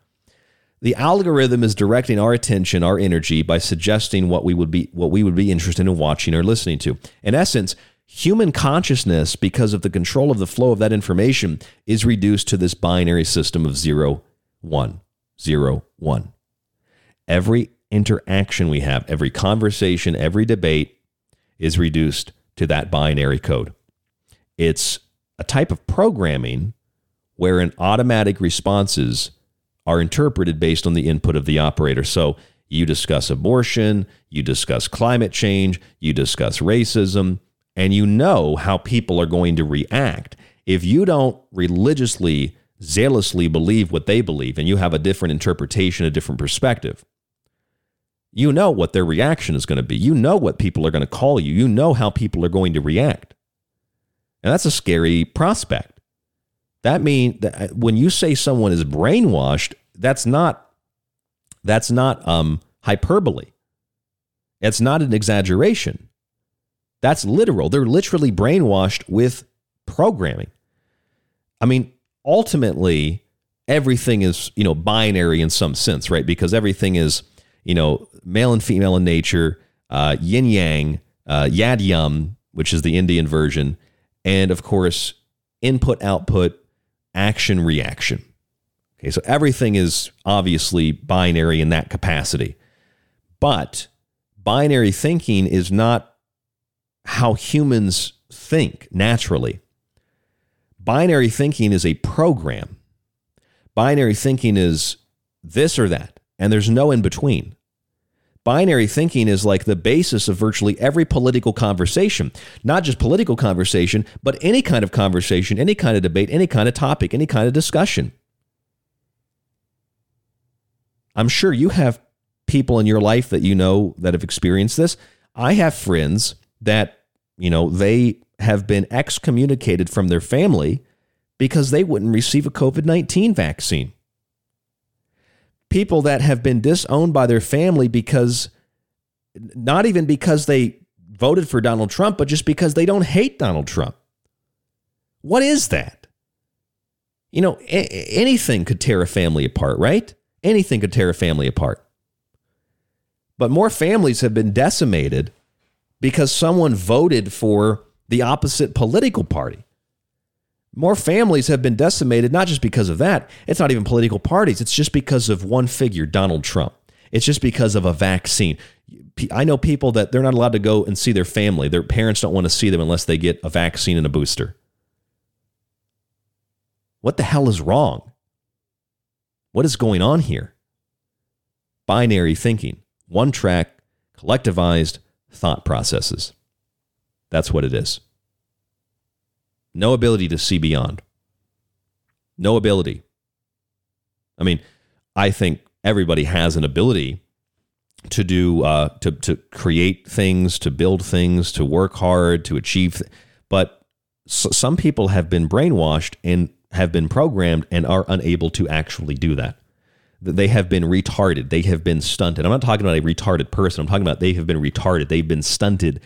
Speaker 14: The algorithm is directing our attention, our energy by suggesting what we would be what we would be interested in watching or listening to. In essence, human consciousness because of the control of the flow of that information is reduced to this binary system of zero, one, zero, one. Every interaction we have, every conversation, every debate is reduced to that binary code. It's a type of programming wherein automatic responses are interpreted based on the input of the operator. So you discuss abortion, you discuss climate change, you discuss racism, and you know how people are going to react. If you don't religiously, zealously believe what they believe and you have a different interpretation, a different perspective, you know what their reaction is going to be. You know what people are going to call you. You know how people are going to react. And that's a scary prospect. That means that uh, when you say someone is brainwashed, that's not that's not um, hyperbole. It's not an exaggeration. That's literal. They're literally brainwashed with programming. I mean, ultimately, everything is you know binary in some sense, right? Because everything is you know, male and female in nature, uh, yin yang, uh, yab yum, which is the Indian version, and of course, input output, action reaction. Okay, so everything is obviously binary in that capacity. But binary thinking is not how humans think naturally. Binary thinking is a program. Binary thinking is this or that and there's no in between. Binary thinking is like the basis of virtually every political conversation. Not just political conversation, but any kind of conversation, any kind of debate, any kind of topic, any kind of discussion. I'm sure you have people in your life that you know that have experienced this. I have friends that, you know, they have been excommunicated from their family because they wouldn't receive a COVID 19 vaccine. People that have been disowned by their family because, not even because they voted for Donald Trump, but just because they don't hate Donald Trump. What is that? You know, a- anything could tear a family apart, right? Anything could tear a family apart. But more families have been decimated because someone voted for the opposite political party. More families have been decimated, not just because of that. It's not even political parties. It's just because of one figure, Donald Trump. It's just because of a vaccine. I know people that they're not allowed to go and see their family. Their parents don't want to see them unless they get a vaccine and a booster. What the hell is wrong? What is going on here? Binary thinking, one track, collectivized thought processes. That's what it is. No ability to see beyond. No ability. I mean, I think everybody has an ability to do uh, to to create things, to build things, to work hard, to achieve. Th- but some people have been brainwashed and have been programmed and are unable to actually do that. They have been retarded. They have been stunted. I'm not talking about a retarded person. I'm talking about they have been retarded. They've been stunted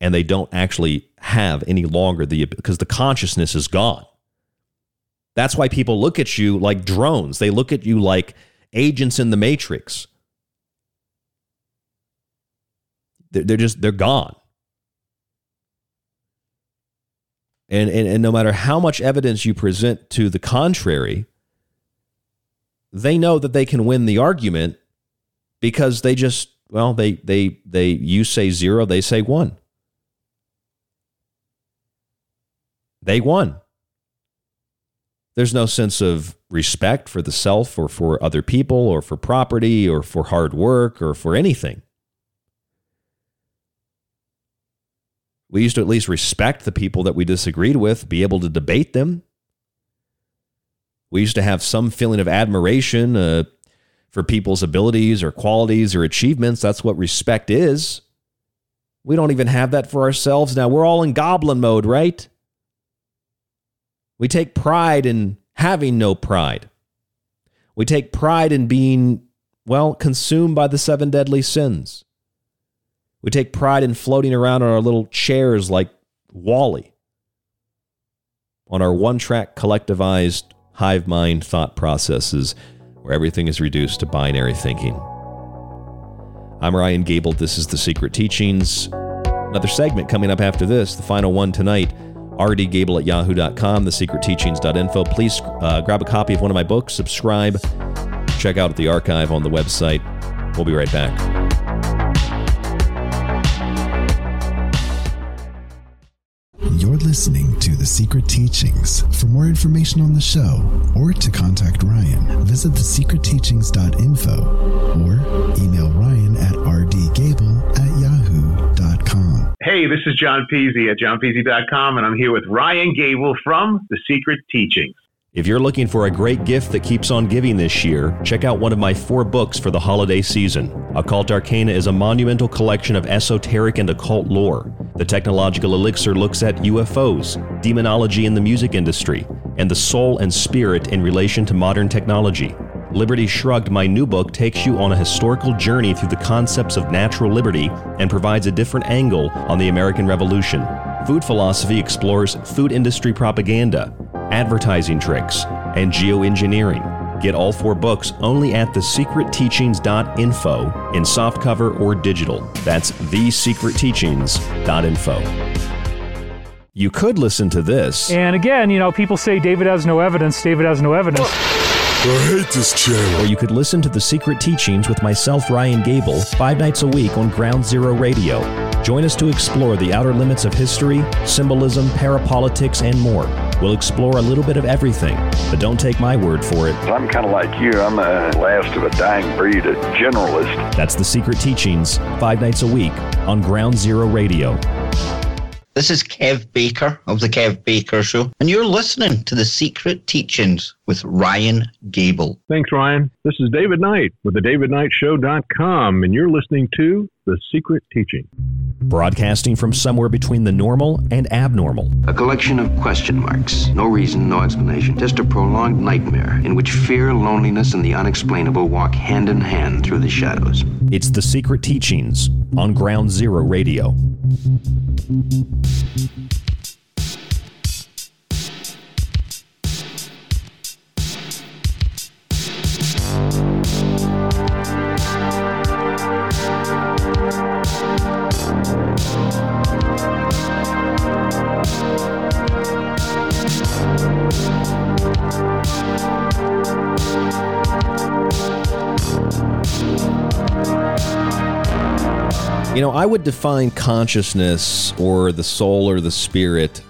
Speaker 14: and they don't actually have any longer the because the consciousness is gone. That's why people look at you like drones. They look at you like agents in the matrix. They're, just they're gone. And, and and no matter how much evidence you present to the contrary, they know that they can win the argument because they just well they they they you say zero, they say one. They won. There's no sense of respect for the self or for other people or for property or for hard work or for anything. We used to at least respect the people that we disagreed with, be able to debate them. We used to have some feeling of admiration uh, for people's abilities or qualities or achievements. That's what respect is. We don't even have that for ourselves now. We're all in goblin mode, right? We take pride in having no pride. We take pride in being, well, consumed by the seven deadly sins. We take pride in floating around on our little chairs like WALL-E, on our one track collectivized hive mind thought processes where everything is reduced to binary thinking. I'm Ryan Gable. This is The Secret Teachings. Another segment coming up after this, the final one tonight rdgable at yahoo.com, thesecretteachings.info. Please uh, grab a copy of one of my books, subscribe, check out the archive on the website. We'll be right back.
Speaker 22: You're listening to The Secret Teachings. For more information on the show or to contact Ryan, visit thesecretteachings.info or email Ryan at rdgable.
Speaker 23: Hey, this is John Peasy at johnpeasy.com, and I'm here with Ryan Gable from The Secret Teachings.
Speaker 14: If you're looking for a great gift that keeps on giving this year, check out one of my four books for the holiday season. Occult Arcana is a monumental collection of esoteric and occult lore. The technological elixir looks at UFOs, demonology in the music industry, and the soul and spirit in relation to modern technology. Liberty Shrugged, my new book, takes you on a historical journey through the concepts of natural liberty and provides a different angle on the American Revolution. Food Philosophy explores food industry propaganda, advertising tricks, and geoengineering. Get all four books only at thesecretteachings.info in softcover or digital. That's thesecretteachings.info. You could listen to this.
Speaker 24: And again, you know, people say David has no evidence, David has no evidence.
Speaker 14: I hate this channel. Or you could listen to The Secret Teachings with myself, Ryan Gable, five nights a week on Ground Zero Radio. Join us to explore the outer limits of history, symbolism, parapolitics, and more. We'll explore a little bit of everything, but don't take my word for it.
Speaker 25: I'm kind of like you. I'm the last of a dying breed, a generalist.
Speaker 14: That's The Secret Teachings, five nights a week on Ground Zero Radio.
Speaker 18: This is Kev Baker of The Kev Baker Show, and you're listening to The Secret Teachings with Ryan Gable.
Speaker 23: Thanks, Ryan. This is David Knight with the DavidKnightShow.com, and you're listening to The Secret Teaching.
Speaker 14: Broadcasting from somewhere between the normal and abnormal.
Speaker 4: A collection of question marks. No reason, no explanation. Just a prolonged nightmare in which fear, loneliness, and the unexplainable walk hand in hand through the shadows.
Speaker 14: It's The Secret Teachings on Ground Zero Radio. You know, I would define consciousness or the soul or the spirit,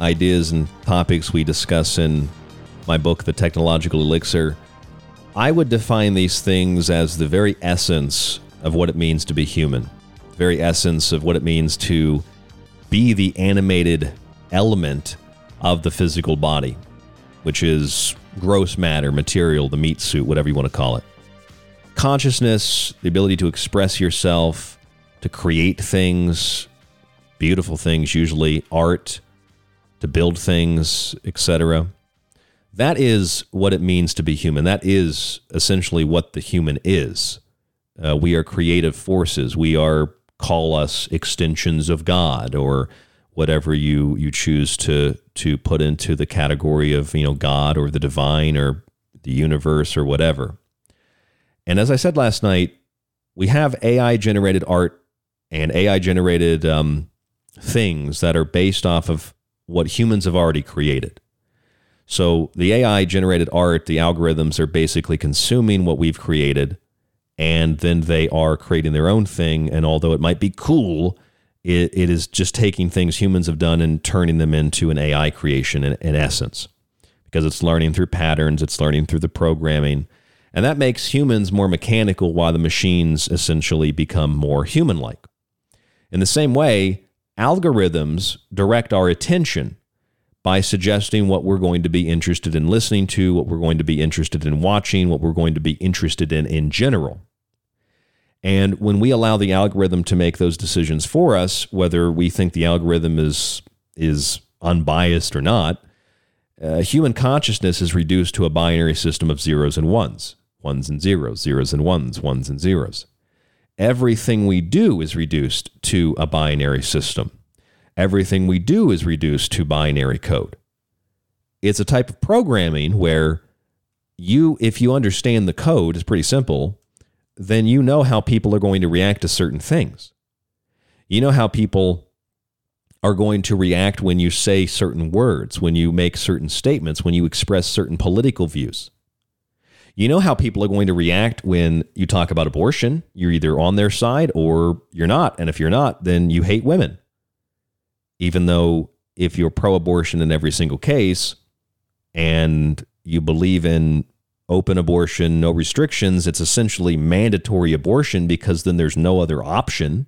Speaker 14: ideas and topics we discuss in my book, The Technological Elixir. I would define these things as the very essence of what it means to be human, the very essence of what it means to be the animated element of the physical body, which is gross matter, material, the meat suit, whatever you want to call it. Consciousness, the ability to express yourself, to create things, beautiful things, usually art, to build things, etc. That is what it means to be human. That is essentially what the human is. Uh, we are creative forces. We are call us extensions of God or whatever you you choose to to put into the category of you know God or the divine or the universe or whatever. And as I said last night, we have AI generated art and AI generated um, things that are based off of what humans have already created. So the AI generated art, the algorithms are basically consuming what we've created, and then they are creating their own thing. And although it might be cool, it, it is just taking things humans have done and turning them into an AI creation in, in essence, because it's learning through patterns, it's learning through the programming. And that makes humans more mechanical while the machines essentially become more human like. In the same way, algorithms direct our attention by suggesting what we're going to be interested in listening to, what we're going to be interested in watching, what we're going to be interested in in general. And when we allow the algorithm to make those decisions for us, whether we think the algorithm is is unbiased or not, uh, human consciousness is reduced to a binary system of zeros and ones, ones and zeros, zeros and ones, ones and zeros. Everything we do is reduced to a binary system. Everything we do is reduced to binary code. It's a type of programming where you, if you understand the code, is pretty simple, then you know how people are going to react to certain things. You know how people are going to react when you say certain words, when you make certain statements, when you express certain political views. You know how people are going to react when you talk about abortion. You're either on their side or you're not. And if you're not, then you hate women. Even though if you're pro abortion in every single case and you believe in open abortion, no restrictions, it's essentially mandatory abortion because then there's no other option.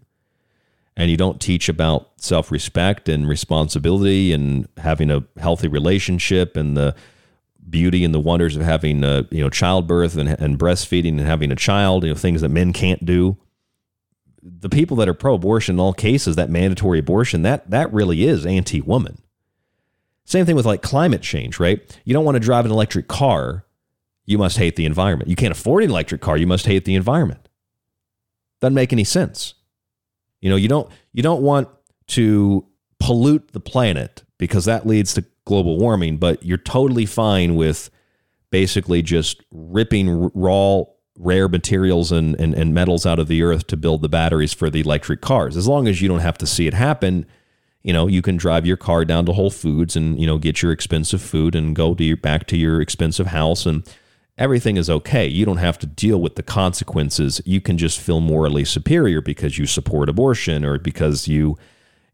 Speaker 14: And you don't teach about self respect and responsibility and having a healthy relationship and the beauty and the wonders of having uh, you know childbirth and, and breastfeeding and having a child you know things that men can't do. The people that are pro-abortion in all cases that mandatory abortion that that really is anti-woman. Same thing with like climate change right? You don't want to drive an electric car you must hate the environment. You can't afford an electric car you must hate the environment. Doesn't make any sense. You know you don't you don't want to pollute the planet because that leads to global warming, but you're totally fine with basically just ripping raw rare materials and, and, and metals out of the earth to build the batteries for the electric cars. As long as you don't have to see it happen, you know, you can drive your car down to Whole Foods and, you know, get your expensive food and go to your back to your expensive house and everything is okay. You don't have to deal with the consequences. You can just feel morally superior because you support abortion or because you,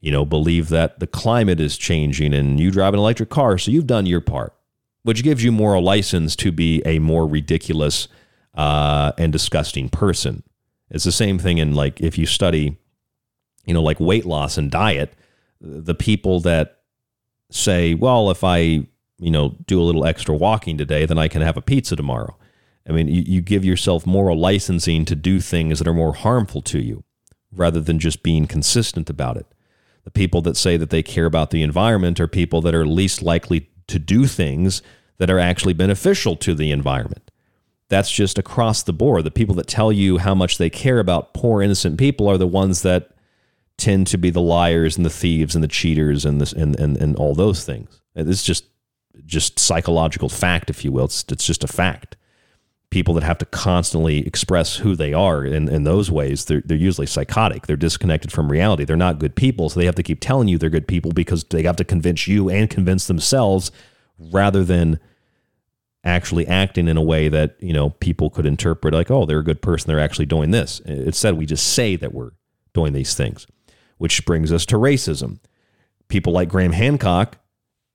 Speaker 14: you know, believe that the climate is changing and you drive an electric car, so you've done your part, which gives you moral license to be a more ridiculous uh, and disgusting person. It's the same thing in like if you study, you know, like weight loss and diet, the people that say, well, if I you know, do a little extra walking today, then I can have a pizza tomorrow. I mean, you, you give yourself moral licensing to do things that are more harmful to you rather than just being consistent about it. The people that say that they care about the environment are people that are least likely to do things that are actually beneficial to the environment. That's just across the board. The people that tell you how much they care about poor, innocent people are the ones that tend to be the liars and the thieves and the cheaters and this and, and, and all those things. It's just just psychological fact, if you will. It's, it's just a fact. People that have to constantly express who they are in, in those ways, they're, they're usually psychotic. They're disconnected from reality. They're not good people. So they have to keep telling you they're good people because they have to convince you and convince themselves rather than actually acting in a way that, you know, people could interpret like, oh, they're a good person. They're actually doing this. Instead, we just say that we're doing these things, which brings us to racism. People like Graham Hancock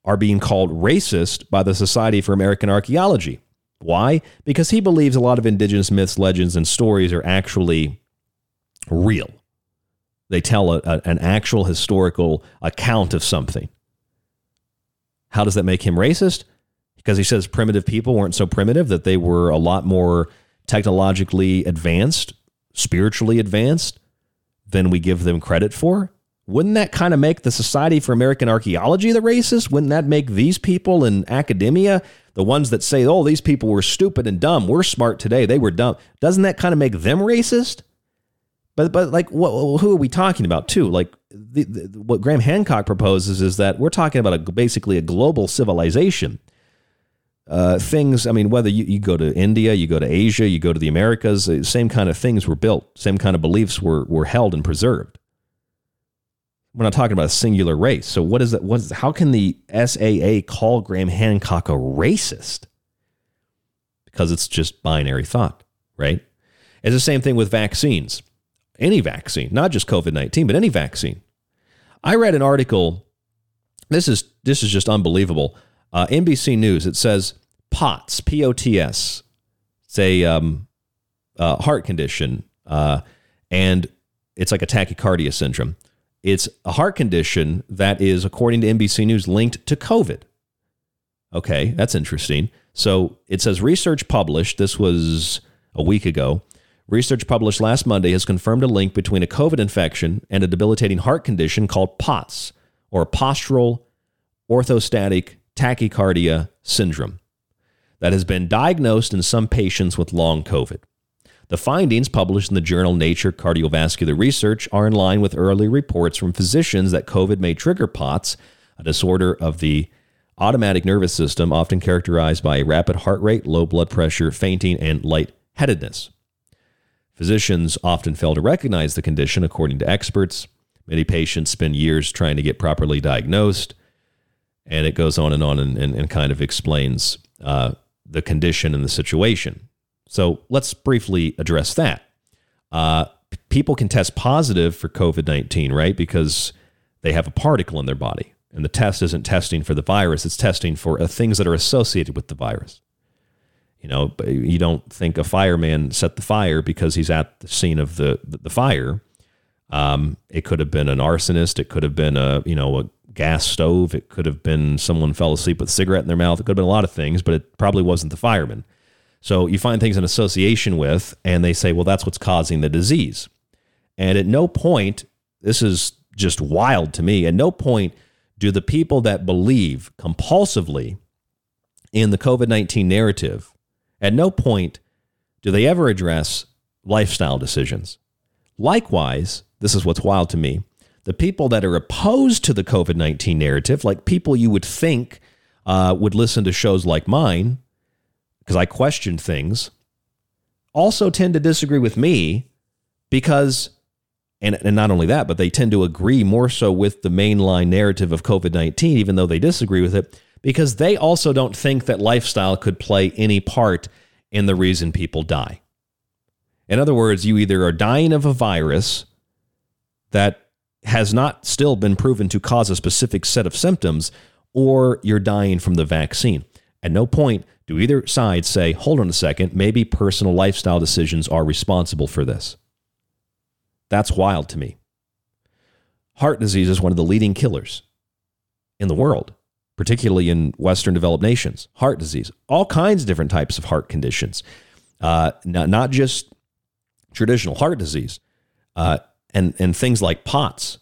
Speaker 14: are being called racist by the Society for American Archaeology. Why? Because he believes a lot of indigenous myths, legends, and stories are actually real. They tell a, a, an actual historical account of something. How does that make him racist? Because he says primitive people weren't so primitive, that they were a lot more technologically advanced, spiritually advanced than we give them credit for wouldn't that kind of make the Society for American Archaeology the racist? Wouldn't that make these people in academia the ones that say, oh, these people were stupid and dumb? We're smart today. They were dumb. Doesn't that kind of make them racist? But, but like, who are we talking about, too? Like, the, the, what Graham Hancock proposes is that we're talking about a, basically a global civilization. Uh, things, I mean, whether you, you go to India, you go to Asia, you go to the Americas, same kind of things were built, same kind of beliefs were, were held and preserved. We're not talking about a singular race. So what is that? What is, how can the SAA call Graham Hancock a racist? Because it's just binary thought, right? It's the same thing with vaccines. Any vaccine, not just COVID 19, but any vaccine. I read an article. This is this is just unbelievable. Uh, NBC News. It says POTS, P O T S. It's a um, uh, heart condition, uh, and it's like a tachycardia syndrome. It's a heart condition that is, according to NBC News, linked to COVID. Okay, that's interesting. So it says research published, this was a week ago. Research published last Monday has confirmed a link between a COVID infection and a debilitating heart condition called POTS, or postural orthostatic tachycardia syndrome, that has been diagnosed in some patients with long COVID. The findings published in the journal Nature Cardiovascular Research are in line with early reports from physicians that COVID may trigger POTS, a disorder of the automatic nervous system often characterized by a rapid heart rate, low blood pressure, fainting, and lightheadedness. Physicians often fail to recognize the condition, according to experts. Many patients spend years trying to get properly diagnosed, and it goes on and on and, and, and kind of explains uh, the condition and the situation. So let's briefly address that. Uh, people can test positive for COVID 19, right? Because they have a particle in their body. And the test isn't testing for the virus, it's testing for uh, things that are associated with the virus. You know, you don't think a fireman set the fire because he's at the scene of the, the fire. Um, it could have been an arsonist. It could have been a, you know, a gas stove. It could have been someone fell asleep with a cigarette in their mouth. It could have been a lot of things, but it probably wasn't the fireman. So you find things in association with, and they say, well, that's what's causing the disease. And at no point, this is just wild to me, at no point do the people that believe compulsively in the COVID 19 narrative, at no point do they ever address lifestyle decisions. Likewise, this is what's wild to me the people that are opposed to the COVID 19 narrative, like people you would think uh, would listen to shows like mine, because I question things, also tend to disagree with me because, and, and not only that, but they tend to agree more so with the mainline narrative of COVID 19, even though they disagree with it, because they also don't think that lifestyle could play any part in the reason people die. In other words, you either are dying of a virus that has not still been proven to cause a specific set of symptoms, or you're dying from the vaccine. At no point do either side say, hold on a second, maybe personal lifestyle decisions are responsible for this. That's wild to me. Heart disease is one of the leading killers in the world, particularly in Western developed nations. Heart disease, all kinds of different types of heart conditions, uh, not, not just traditional heart disease, uh, and, and things like POTS,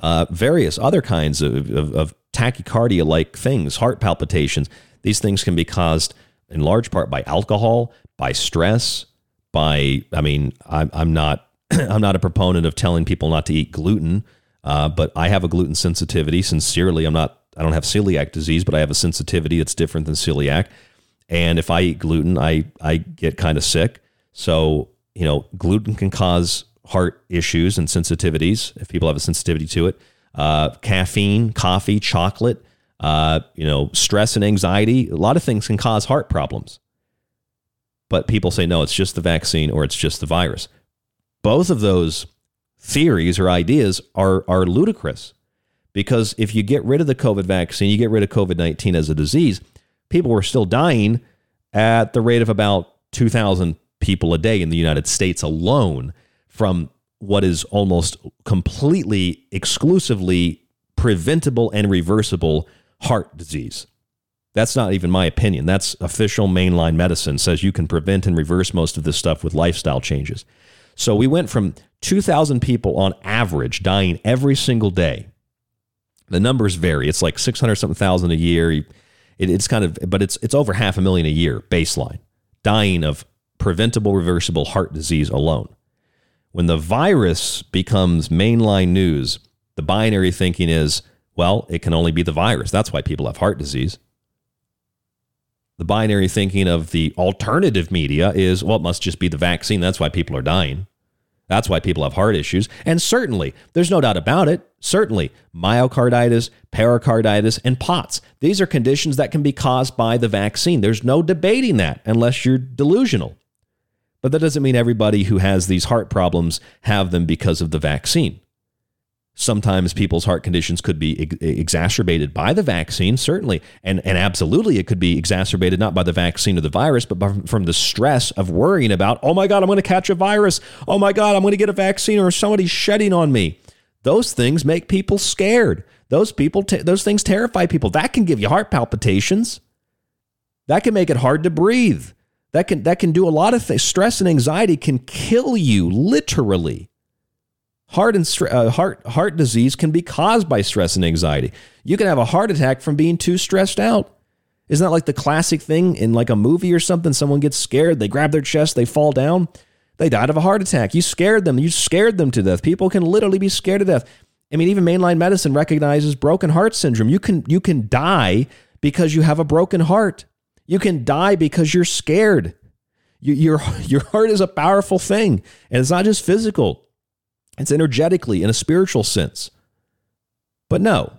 Speaker 14: uh, various other kinds of, of, of tachycardia like things, heart palpitations. These things can be caused in large part by alcohol, by stress, by, I mean, I'm, I'm not. I'm not a proponent of telling people not to eat gluten, uh, but I have a gluten sensitivity. Sincerely, I'm not. I don't have celiac disease, but I have a sensitivity that's different than celiac. And if I eat gluten, I I get kind of sick. So you know, gluten can cause heart issues and sensitivities if people have a sensitivity to it. Uh, caffeine, coffee, chocolate, uh, you know, stress and anxiety. A lot of things can cause heart problems. But people say, no, it's just the vaccine or it's just the virus. Both of those theories or ideas are, are ludicrous because if you get rid of the COVID vaccine, you get rid of COVID 19 as a disease, people were still dying at the rate of about 2,000 people a day in the United States alone from what is almost completely, exclusively preventable and reversible heart disease. That's not even my opinion. That's official mainline medicine says you can prevent and reverse most of this stuff with lifestyle changes. So we went from 2,000 people on average dying every single day. The numbers vary. It's like 600 something thousand a year. It, it's kind of, but it's it's over half a million a year baseline dying of preventable, reversible heart disease alone. When the virus becomes mainline news, the binary thinking is, well, it can only be the virus. That's why people have heart disease. The binary thinking of the alternative media is, well, it must just be the vaccine. That's why people are dying. That's why people have heart issues. And certainly, there's no doubt about it. Certainly, myocarditis, pericarditis, and POTS. These are conditions that can be caused by the vaccine. There's no debating that unless you're delusional. But that doesn't mean everybody who has these heart problems have them because of the vaccine. Sometimes people's heart conditions could be ex- exacerbated by the vaccine, certainly. And, and absolutely, it could be exacerbated not by the vaccine or the virus, but by, from the stress of worrying about, oh my God, I'm going to catch a virus. Oh my God, I'm going to get a vaccine or somebody's shedding on me. Those things make people scared. Those people, t- those things terrify people. That can give you heart palpitations. That can make it hard to breathe. That can that can do a lot of things. Stress and anxiety can kill you literally. Heart and uh, heart heart disease can be caused by stress and anxiety. You can have a heart attack from being too stressed out. Isn't that like the classic thing in like a movie or something? Someone gets scared, they grab their chest, they fall down. They died of a heart attack. You scared them. You scared them to death. People can literally be scared to death. I mean, even mainline medicine recognizes broken heart syndrome. You can you can die because you have a broken heart. You can die because you're scared. You, your, your heart is a powerful thing, and it's not just physical, it's energetically in a spiritual sense. But no,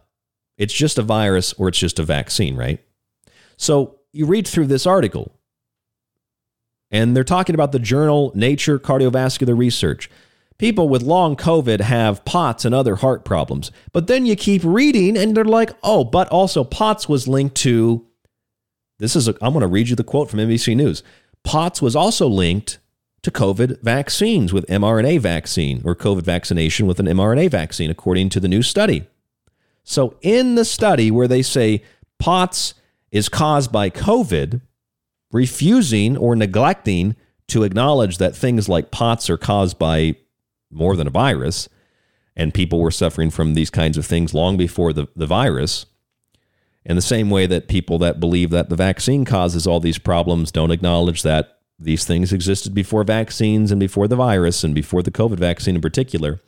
Speaker 14: it's just a virus or it's just a vaccine, right? So you read through this article, and they're talking about the journal Nature Cardiovascular Research. People with long COVID have POTS and other heart problems. But then you keep reading, and they're like, oh, but also POTS was linked to this is, I'm going to read you the quote from NBC News. POTS was also linked to COVID vaccines with mRNA vaccine or COVID vaccination with an mRNA vaccine, according to the new study. So, in the study where they say POTS is caused by COVID, refusing or neglecting to acknowledge that things like POTS are caused by more than a virus, and people were suffering from these kinds of things long before the, the virus, in the same way that people that believe that the vaccine causes all these problems don't acknowledge that these things existed before vaccines and before the virus and before the COVID vaccine in particular.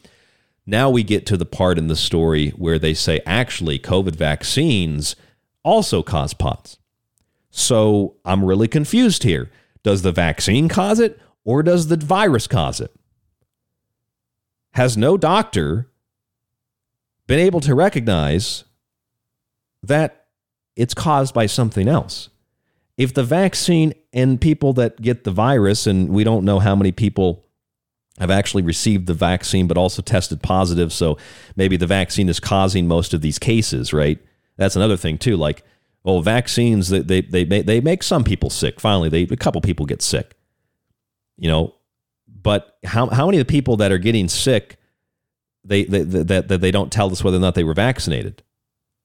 Speaker 14: Now we get to the part in the story where they say actually COVID vaccines also cause POTS. So I'm really confused here. Does the vaccine cause it or does the virus cause it? Has no doctor been able to recognize that it's caused by something else. if the vaccine and people that get the virus, and we don't know how many people have actually received the vaccine but also tested positive, so maybe the vaccine is causing most of these cases, right? That's another thing too. Like, well, vaccines they they they, they make some people sick. Finally, they a couple people get sick. You know, but how how many of the people that are getting sick they, they that that they don't tell us whether or not they were vaccinated?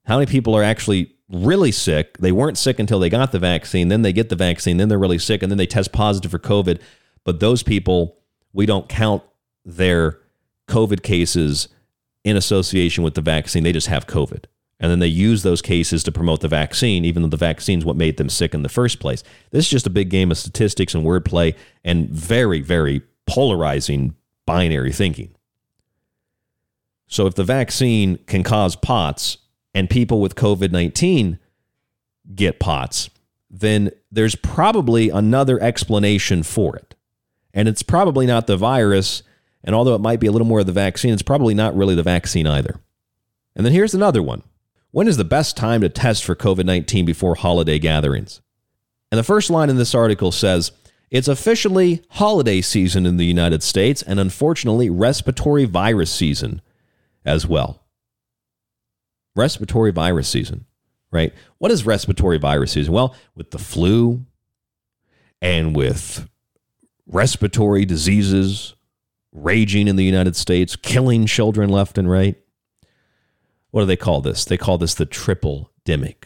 Speaker 14: How many people are actually really sick. They weren't sick until they got the vaccine. Then they get the vaccine. Then they're really sick. And then they test positive for COVID. But those people, we don't count their COVID cases in association with the vaccine. They just have COVID. And then they use those cases to promote the vaccine, even though the vaccine's what made them sick in the first place. This is just a big game of statistics and wordplay and very, very polarizing binary thinking. So if the vaccine can cause POTS and people with COVID 19 get POTS, then there's probably another explanation for it. And it's probably not the virus. And although it might be a little more of the vaccine, it's probably not really the vaccine either. And then here's another one When is the best time to test for COVID 19 before holiday gatherings? And the first line in this article says, it's officially holiday season in the United States and unfortunately respiratory virus season as well respiratory virus season, right? What is respiratory virus season? Well, with the flu and with respiratory diseases raging in the United States, killing children left and right. What do they call this? They call this the triple demic.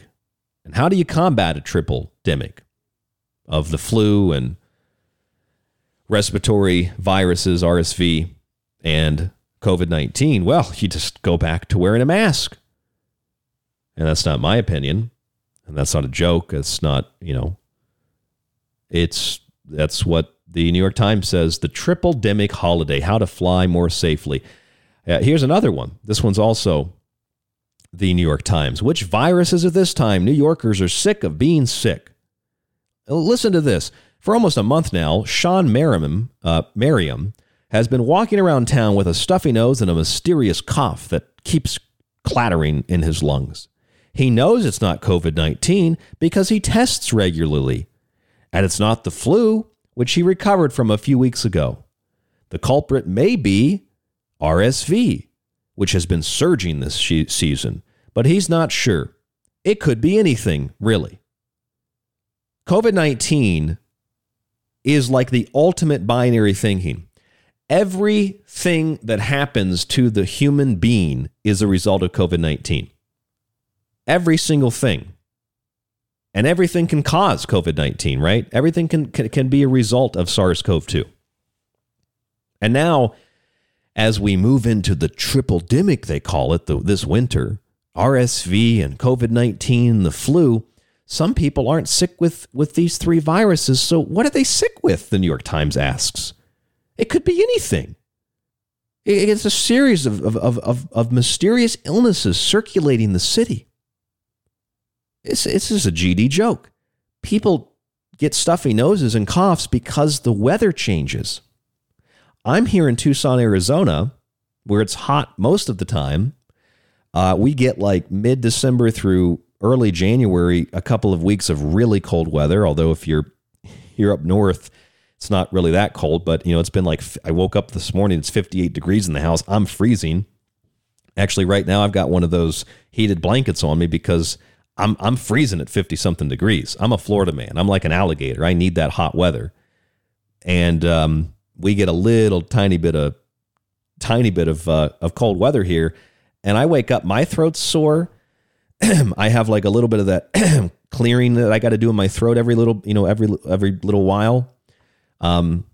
Speaker 14: And how do you combat a triple demic of the flu and respiratory viruses, RSV, and COVID 19? Well, you just go back to wearing a mask. And that's not my opinion. And that's not a joke. It's not, you know, it's that's what the New York Times says the triple demic holiday, how to fly more safely. Uh, here's another one. This one's also the New York Times. Which viruses at this time? New Yorkers are sick of being sick. Uh, listen to this. For almost a month now, Sean Merriam, uh, Merriam has been walking around town with a stuffy nose and a mysterious cough that keeps clattering in his lungs. He knows it's not COVID 19 because he tests regularly. And it's not the flu, which he recovered from a few weeks ago. The culprit may be RSV, which has been surging this season, but he's not sure. It could be anything, really. COVID 19 is like the ultimate binary thinking. Everything that happens to the human being is a result of COVID 19 every single thing. And everything can cause COVID 19, right? Everything can, can, can be a result of SARS CoV 2. And now, as we move into the triple demic, they call it the, this winter, RSV and COVID 19, the flu, some people aren't sick with, with these three viruses. So, what are they sick with? The New York Times asks. It could be anything. It's a series of, of, of, of mysterious illnesses circulating the city. It's, it's just a GD joke. People get stuffy noses and coughs because the weather changes. I'm here in Tucson, Arizona, where it's hot most of the time. Uh, we get like mid December through early January, a couple of weeks of really cold weather. Although, if you're here up north, it's not really that cold, but you know, it's been like I woke up this morning, it's 58 degrees in the house. I'm freezing. Actually, right now, I've got one of those heated blankets on me because I'm I'm freezing at 50 something degrees. I'm a Florida man. I'm like an alligator. I need that hot weather. And um, we get a little tiny bit of tiny bit of uh, of cold weather here and I wake up my throat's sore. I have like a little bit of that clearing that I got to do in my throat every little, you know, every every little while. Um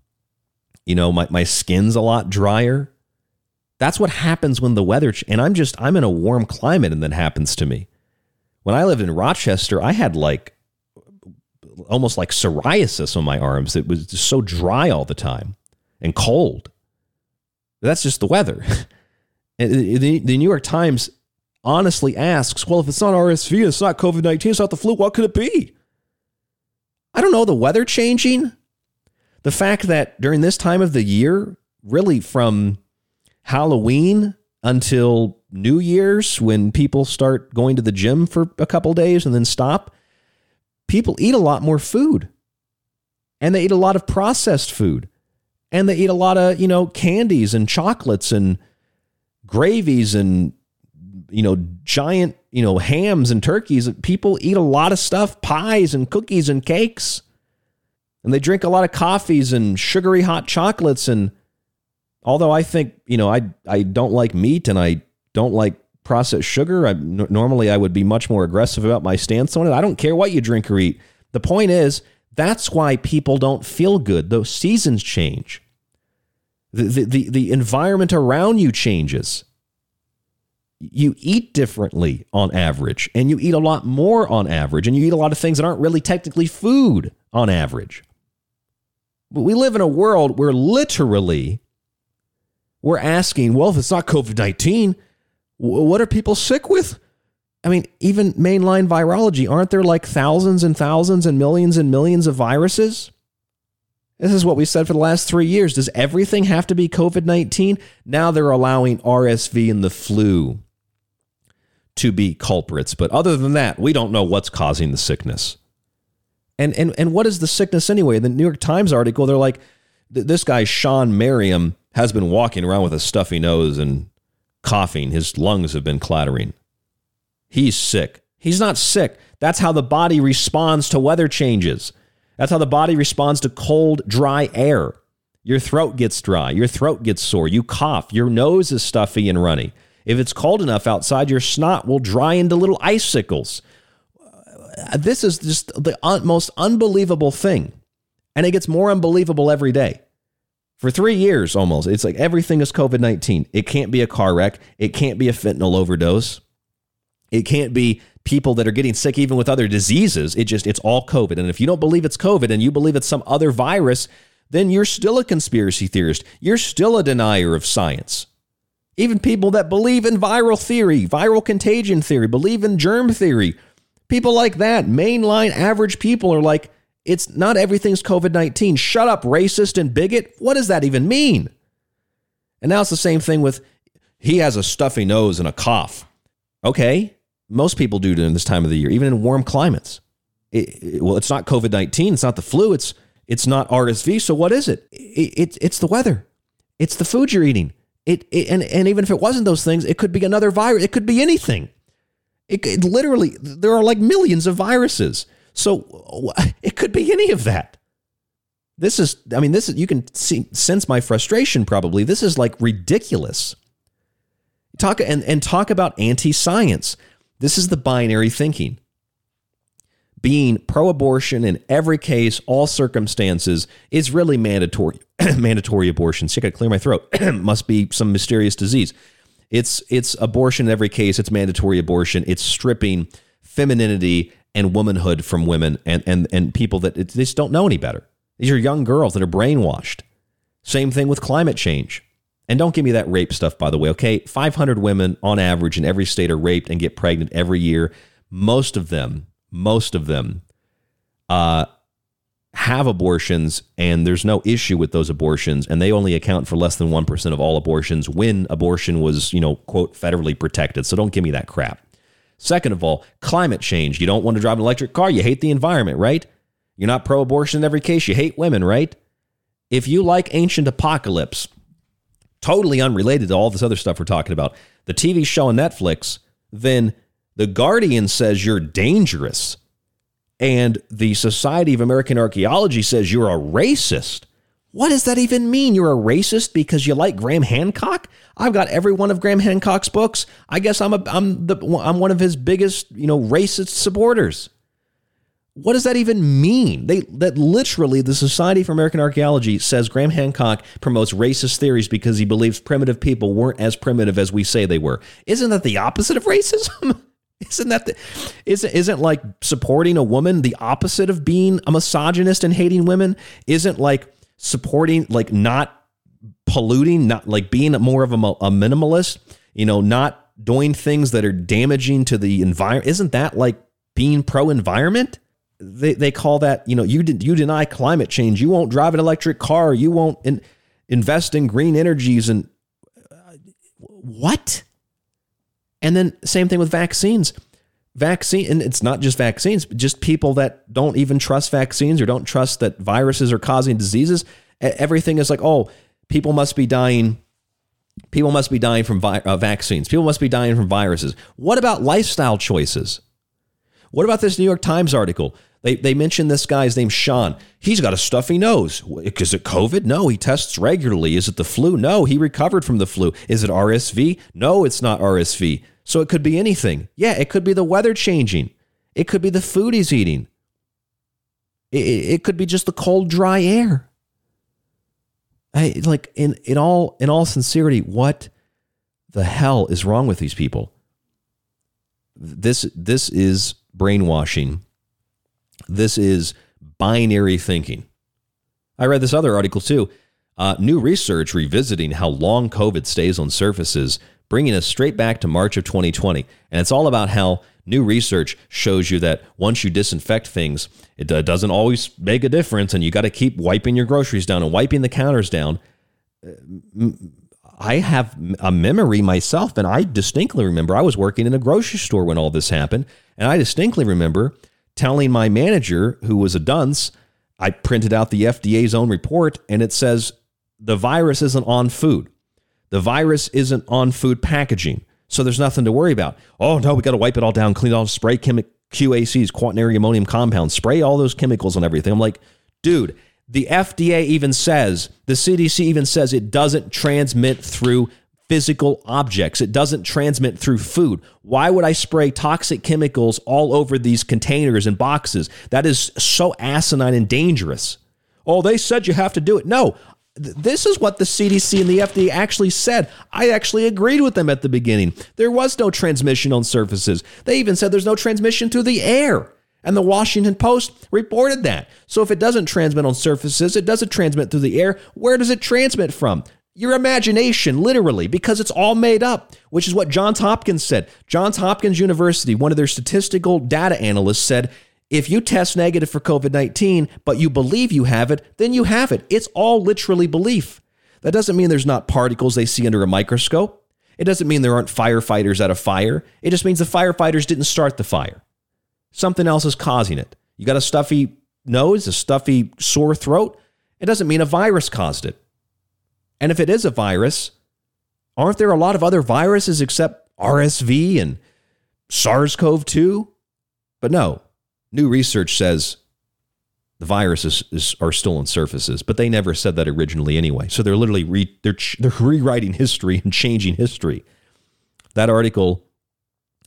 Speaker 14: you know, my my skin's a lot drier. That's what happens when the weather ch- and I'm just I'm in a warm climate and that happens to me. When I lived in Rochester, I had like almost like psoriasis on my arms. It was just so dry all the time and cold. That's just the weather. the, the New York Times honestly asks, well, if it's not RSV, it's not COVID 19, it's not the flu, what could it be? I don't know. The weather changing? The fact that during this time of the year, really from Halloween until New Year's when people start going to the gym for a couple days and then stop. people eat a lot more food. And they eat a lot of processed food. And they eat a lot of, you know, candies and chocolates and gravies and you know, giant, you know, hams and turkeys. People eat a lot of stuff, pies and cookies and cakes. And they drink a lot of coffees and sugary hot chocolates and although I think, you know, I I don't like meat and I don't like processed sugar. I, n- normally, I would be much more aggressive about my stance on it. I don't care what you drink or eat. The point is, that's why people don't feel good. Those seasons change. The, the, the, the environment around you changes. You eat differently on average, and you eat a lot more on average, and you eat a lot of things that aren't really technically food on average. But we live in a world where literally we're asking, well, if it's not COVID 19, what are people sick with? I mean, even mainline virology, aren't there like thousands and thousands and millions and millions of viruses? This is what we said for the last three years. Does everything have to be COVID 19? Now they're allowing RSV and the flu to be culprits. But other than that, we don't know what's causing the sickness. And, and, and what is the sickness anyway? The New York Times article, they're like, this guy, Sean Merriam, has been walking around with a stuffy nose and coughing. His lungs have been clattering. He's sick. He's not sick. That's how the body responds to weather changes. That's how the body responds to cold, dry air. Your throat gets dry. Your throat gets sore. You cough. Your nose is stuffy and runny. If it's cold enough outside, your snot will dry into little icicles. This is just the most unbelievable thing. And it gets more unbelievable every day for three years almost. It's like everything is COVID 19. It can't be a car wreck. It can't be a fentanyl overdose. It can't be people that are getting sick even with other diseases. It just, it's all COVID. And if you don't believe it's COVID and you believe it's some other virus, then you're still a conspiracy theorist. You're still a denier of science. Even people that believe in viral theory, viral contagion theory, believe in germ theory, people like that, mainline average people are like, it's not everything's COVID 19. Shut up, racist and bigot. What does that even mean? And now it's the same thing with he has a stuffy nose and a cough. Okay, most people do during this time of the year, even in warm climates. It, it, well, it's not COVID 19, it's not the flu, it's, it's not RSV. So what is it? it, it it's the weather, it's the food you're eating. It, and, and even if it wasn't those things, it could be another virus, it could be anything. It, it literally, there are like millions of viruses. So it could be any of that. This is, I mean, this is, you can see, sense my frustration probably. This is like ridiculous. Talk and, and talk about anti science. This is the binary thinking. Being pro abortion in every case, all circumstances, is really mandatory. mandatory abortion. See, I got to clear my throat. Must be some mysterious disease. It's it's abortion in every case. It's mandatory abortion. It's stripping femininity and womanhood from women and, and, and people that they just don't know any better. These are young girls that are brainwashed. Same thing with climate change. And don't give me that rape stuff, by the way, okay? 500 women on average in every state are raped and get pregnant every year. Most of them, most of them uh, have abortions, and there's no issue with those abortions, and they only account for less than 1% of all abortions when abortion was, you know, quote, federally protected. So don't give me that crap. Second of all, climate change. You don't want to drive an electric car. You hate the environment, right? You're not pro abortion in every case. You hate women, right? If you like Ancient Apocalypse, totally unrelated to all this other stuff we're talking about, the TV show on Netflix, then The Guardian says you're dangerous. And the Society of American Archaeology says you're a racist. What does that even mean? You're a racist because you like Graham Hancock? I've got every one of Graham Hancock's books. I guess I'm a I'm the I'm one of his biggest, you know, racist supporters. What does that even mean? They that literally the Society for American Archaeology says Graham Hancock promotes racist theories because he believes primitive people weren't as primitive as we say they were. Isn't that the opposite of racism? Isn't that the, isn't isn't like supporting a woman the opposite of being a misogynist and hating women? Isn't like supporting like not polluting, not like being more of a, a minimalist, you know, not doing things that are damaging to the environment. Isn't that like being pro environment? They, they call that, you know, you, you deny climate change. You won't drive an electric car. You won't in, invest in green energies. And uh, what? And then same thing with vaccines. Vaccine, and it's not just vaccines, but just people that don't even trust vaccines or don't trust that viruses are causing diseases. Everything is like, oh, people must be dying. People must be dying from vi- uh, vaccines. People must be dying from viruses. What about lifestyle choices? What about this New York Times article? They, they mentioned this guy's name, Sean. He's got a stuffy nose. Is it COVID? No, he tests regularly. Is it the flu? No, he recovered from the flu. Is it RSV? No, it's not RSV. So it could be anything. Yeah, it could be the weather changing. It could be the food he's eating. It, it could be just the cold, dry air. I, like in, in all in all sincerity, what the hell is wrong with these people? This this is brainwashing this is binary thinking. I read this other article too. Uh, new research revisiting how long COVID stays on surfaces, bringing us straight back to March of 2020. And it's all about how new research shows you that once you disinfect things, it uh, doesn't always make a difference, and you got to keep wiping your groceries down and wiping the counters down. I have a memory myself, and I distinctly remember I was working in a grocery store when all this happened, and I distinctly remember telling my manager, who was a dunce, I printed out the FDA's own report and it says the virus isn't on food. The virus isn't on food packaging. So there's nothing to worry about. Oh, no, we got to wipe it all down, clean it all, spray chemi- QACs, quaternary ammonium compounds, spray all those chemicals on everything. I'm like, dude, the FDA even says, the CDC even says it doesn't transmit through physical objects. It doesn't transmit through food. Why would I spray toxic chemicals all over these containers and boxes? That is so asinine and dangerous. Oh, they said you have to do it. No, this is what the CDC and the FDA actually said. I actually agreed with them at the beginning. There was no transmission on surfaces. They even said there's no transmission through the air. And the Washington Post reported that. So if it doesn't transmit on surfaces, it doesn't transmit through the air. Where does it transmit from? your imagination, literally, because it's all made up, which is what Johns Hopkins said. Johns Hopkins University, one of their statistical data analysts, said if you test negative for COVID 19, but you believe you have it, then you have it. It's all literally belief. That doesn't mean there's not particles they see under a microscope. It doesn't mean there aren't firefighters at a fire. It just means the firefighters didn't start the fire. Something else is causing it. You got a stuffy nose, a stuffy sore throat. It doesn't mean a virus caused it. And if it is a virus, aren't there a lot of other viruses except RSV and SARS CoV 2? But no, new research says the viruses is, are still on surfaces, but they never said that originally anyway. So they're literally re, they're, they're rewriting history and changing history. That article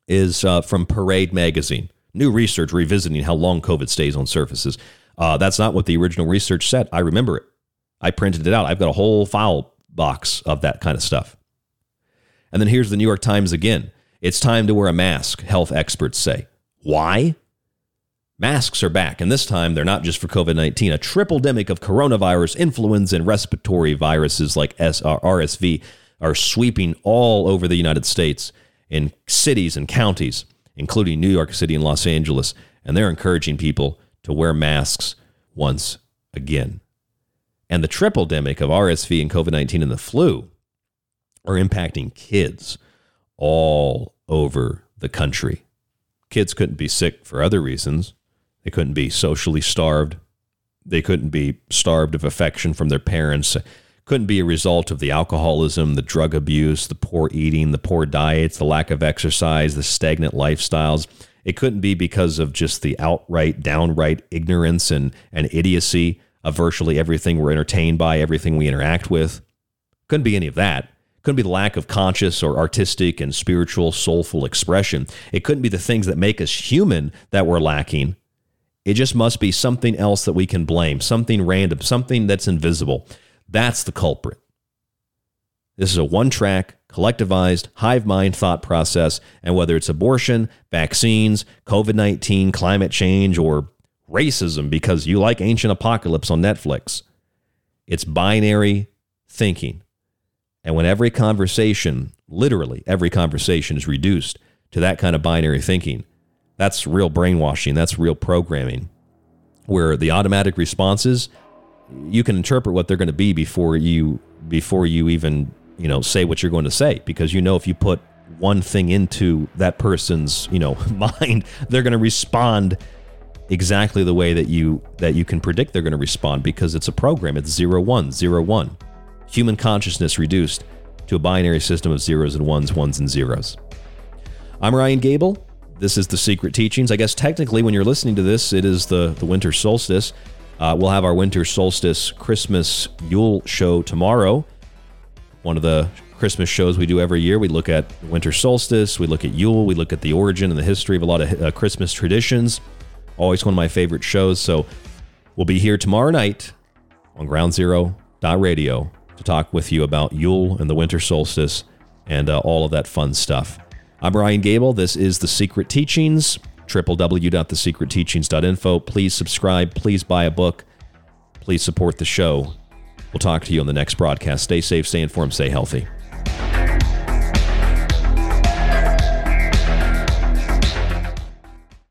Speaker 14: is uh, from Parade Magazine. New research revisiting how long COVID stays on surfaces. Uh, that's not what the original research said. I remember it. I printed it out. I've got a whole file box of that kind of stuff. And then here's the New York Times again. It's time to wear a mask, health experts say. Why? Masks are back, and this time they're not just for COVID 19. A triple demic of coronavirus, influenza, and respiratory viruses like RSV are sweeping all over the United States in cities and counties, including New York City and Los Angeles, and they're encouraging people to wear masks once again and the triple demic of RSV and COVID 19 and the flu are impacting kids all over the country. Kids couldn't be sick for other reasons. They couldn't be socially starved. They couldn't be starved of affection from their parents. Couldn't be a result of the alcoholism, the drug abuse, the poor eating, the poor diets, the lack of exercise, the stagnant lifestyles. It couldn't be because of just the outright, downright ignorance and, and idiocy of virtually everything we're entertained by, everything we interact with. Couldn't be any of that. Couldn't be the lack of conscious or artistic and spiritual, soulful expression. It couldn't be the things that make us human that we're lacking. It just must be something else that we can blame, something random, something that's invisible. That's the culprit. This is a one track, collectivized, hive mind thought process. And whether it's abortion, vaccines, COVID 19, climate change, or racism because you like Ancient Apocalypse on Netflix. It's binary thinking. And when every conversation, literally every conversation, is reduced to that kind of binary thinking, that's real brainwashing. That's real programming. Where the automatic responses, you can interpret what they're going to be before you before you even you know say what you're going to say because you know if you put one thing into that person's, you know, mind, they're going to respond exactly the way that you that you can predict they're going to respond because it's a program. It's zero one zero one. Human consciousness reduced to a binary system of zeros and ones, ones and zeros. I'm Ryan Gable. This is the Secret Teachings. I guess technically, when you're listening to this, it is the the winter solstice. Uh, we'll have our winter solstice Christmas Yule show tomorrow. One of the Christmas shows we do every year. We look at winter solstice, we look at Yule, we look at the origin and the history of a lot of uh, Christmas traditions. Always one of my favorite shows. So we'll be here tomorrow night on Ground Zero Radio to talk with you about Yule and the winter solstice and uh, all of that fun stuff. I'm Ryan Gable. This is The Secret Teachings www.thesecretteachings.info. Please subscribe. Please buy a book. Please support the show. We'll talk to you on the next broadcast. Stay safe, stay informed, stay healthy.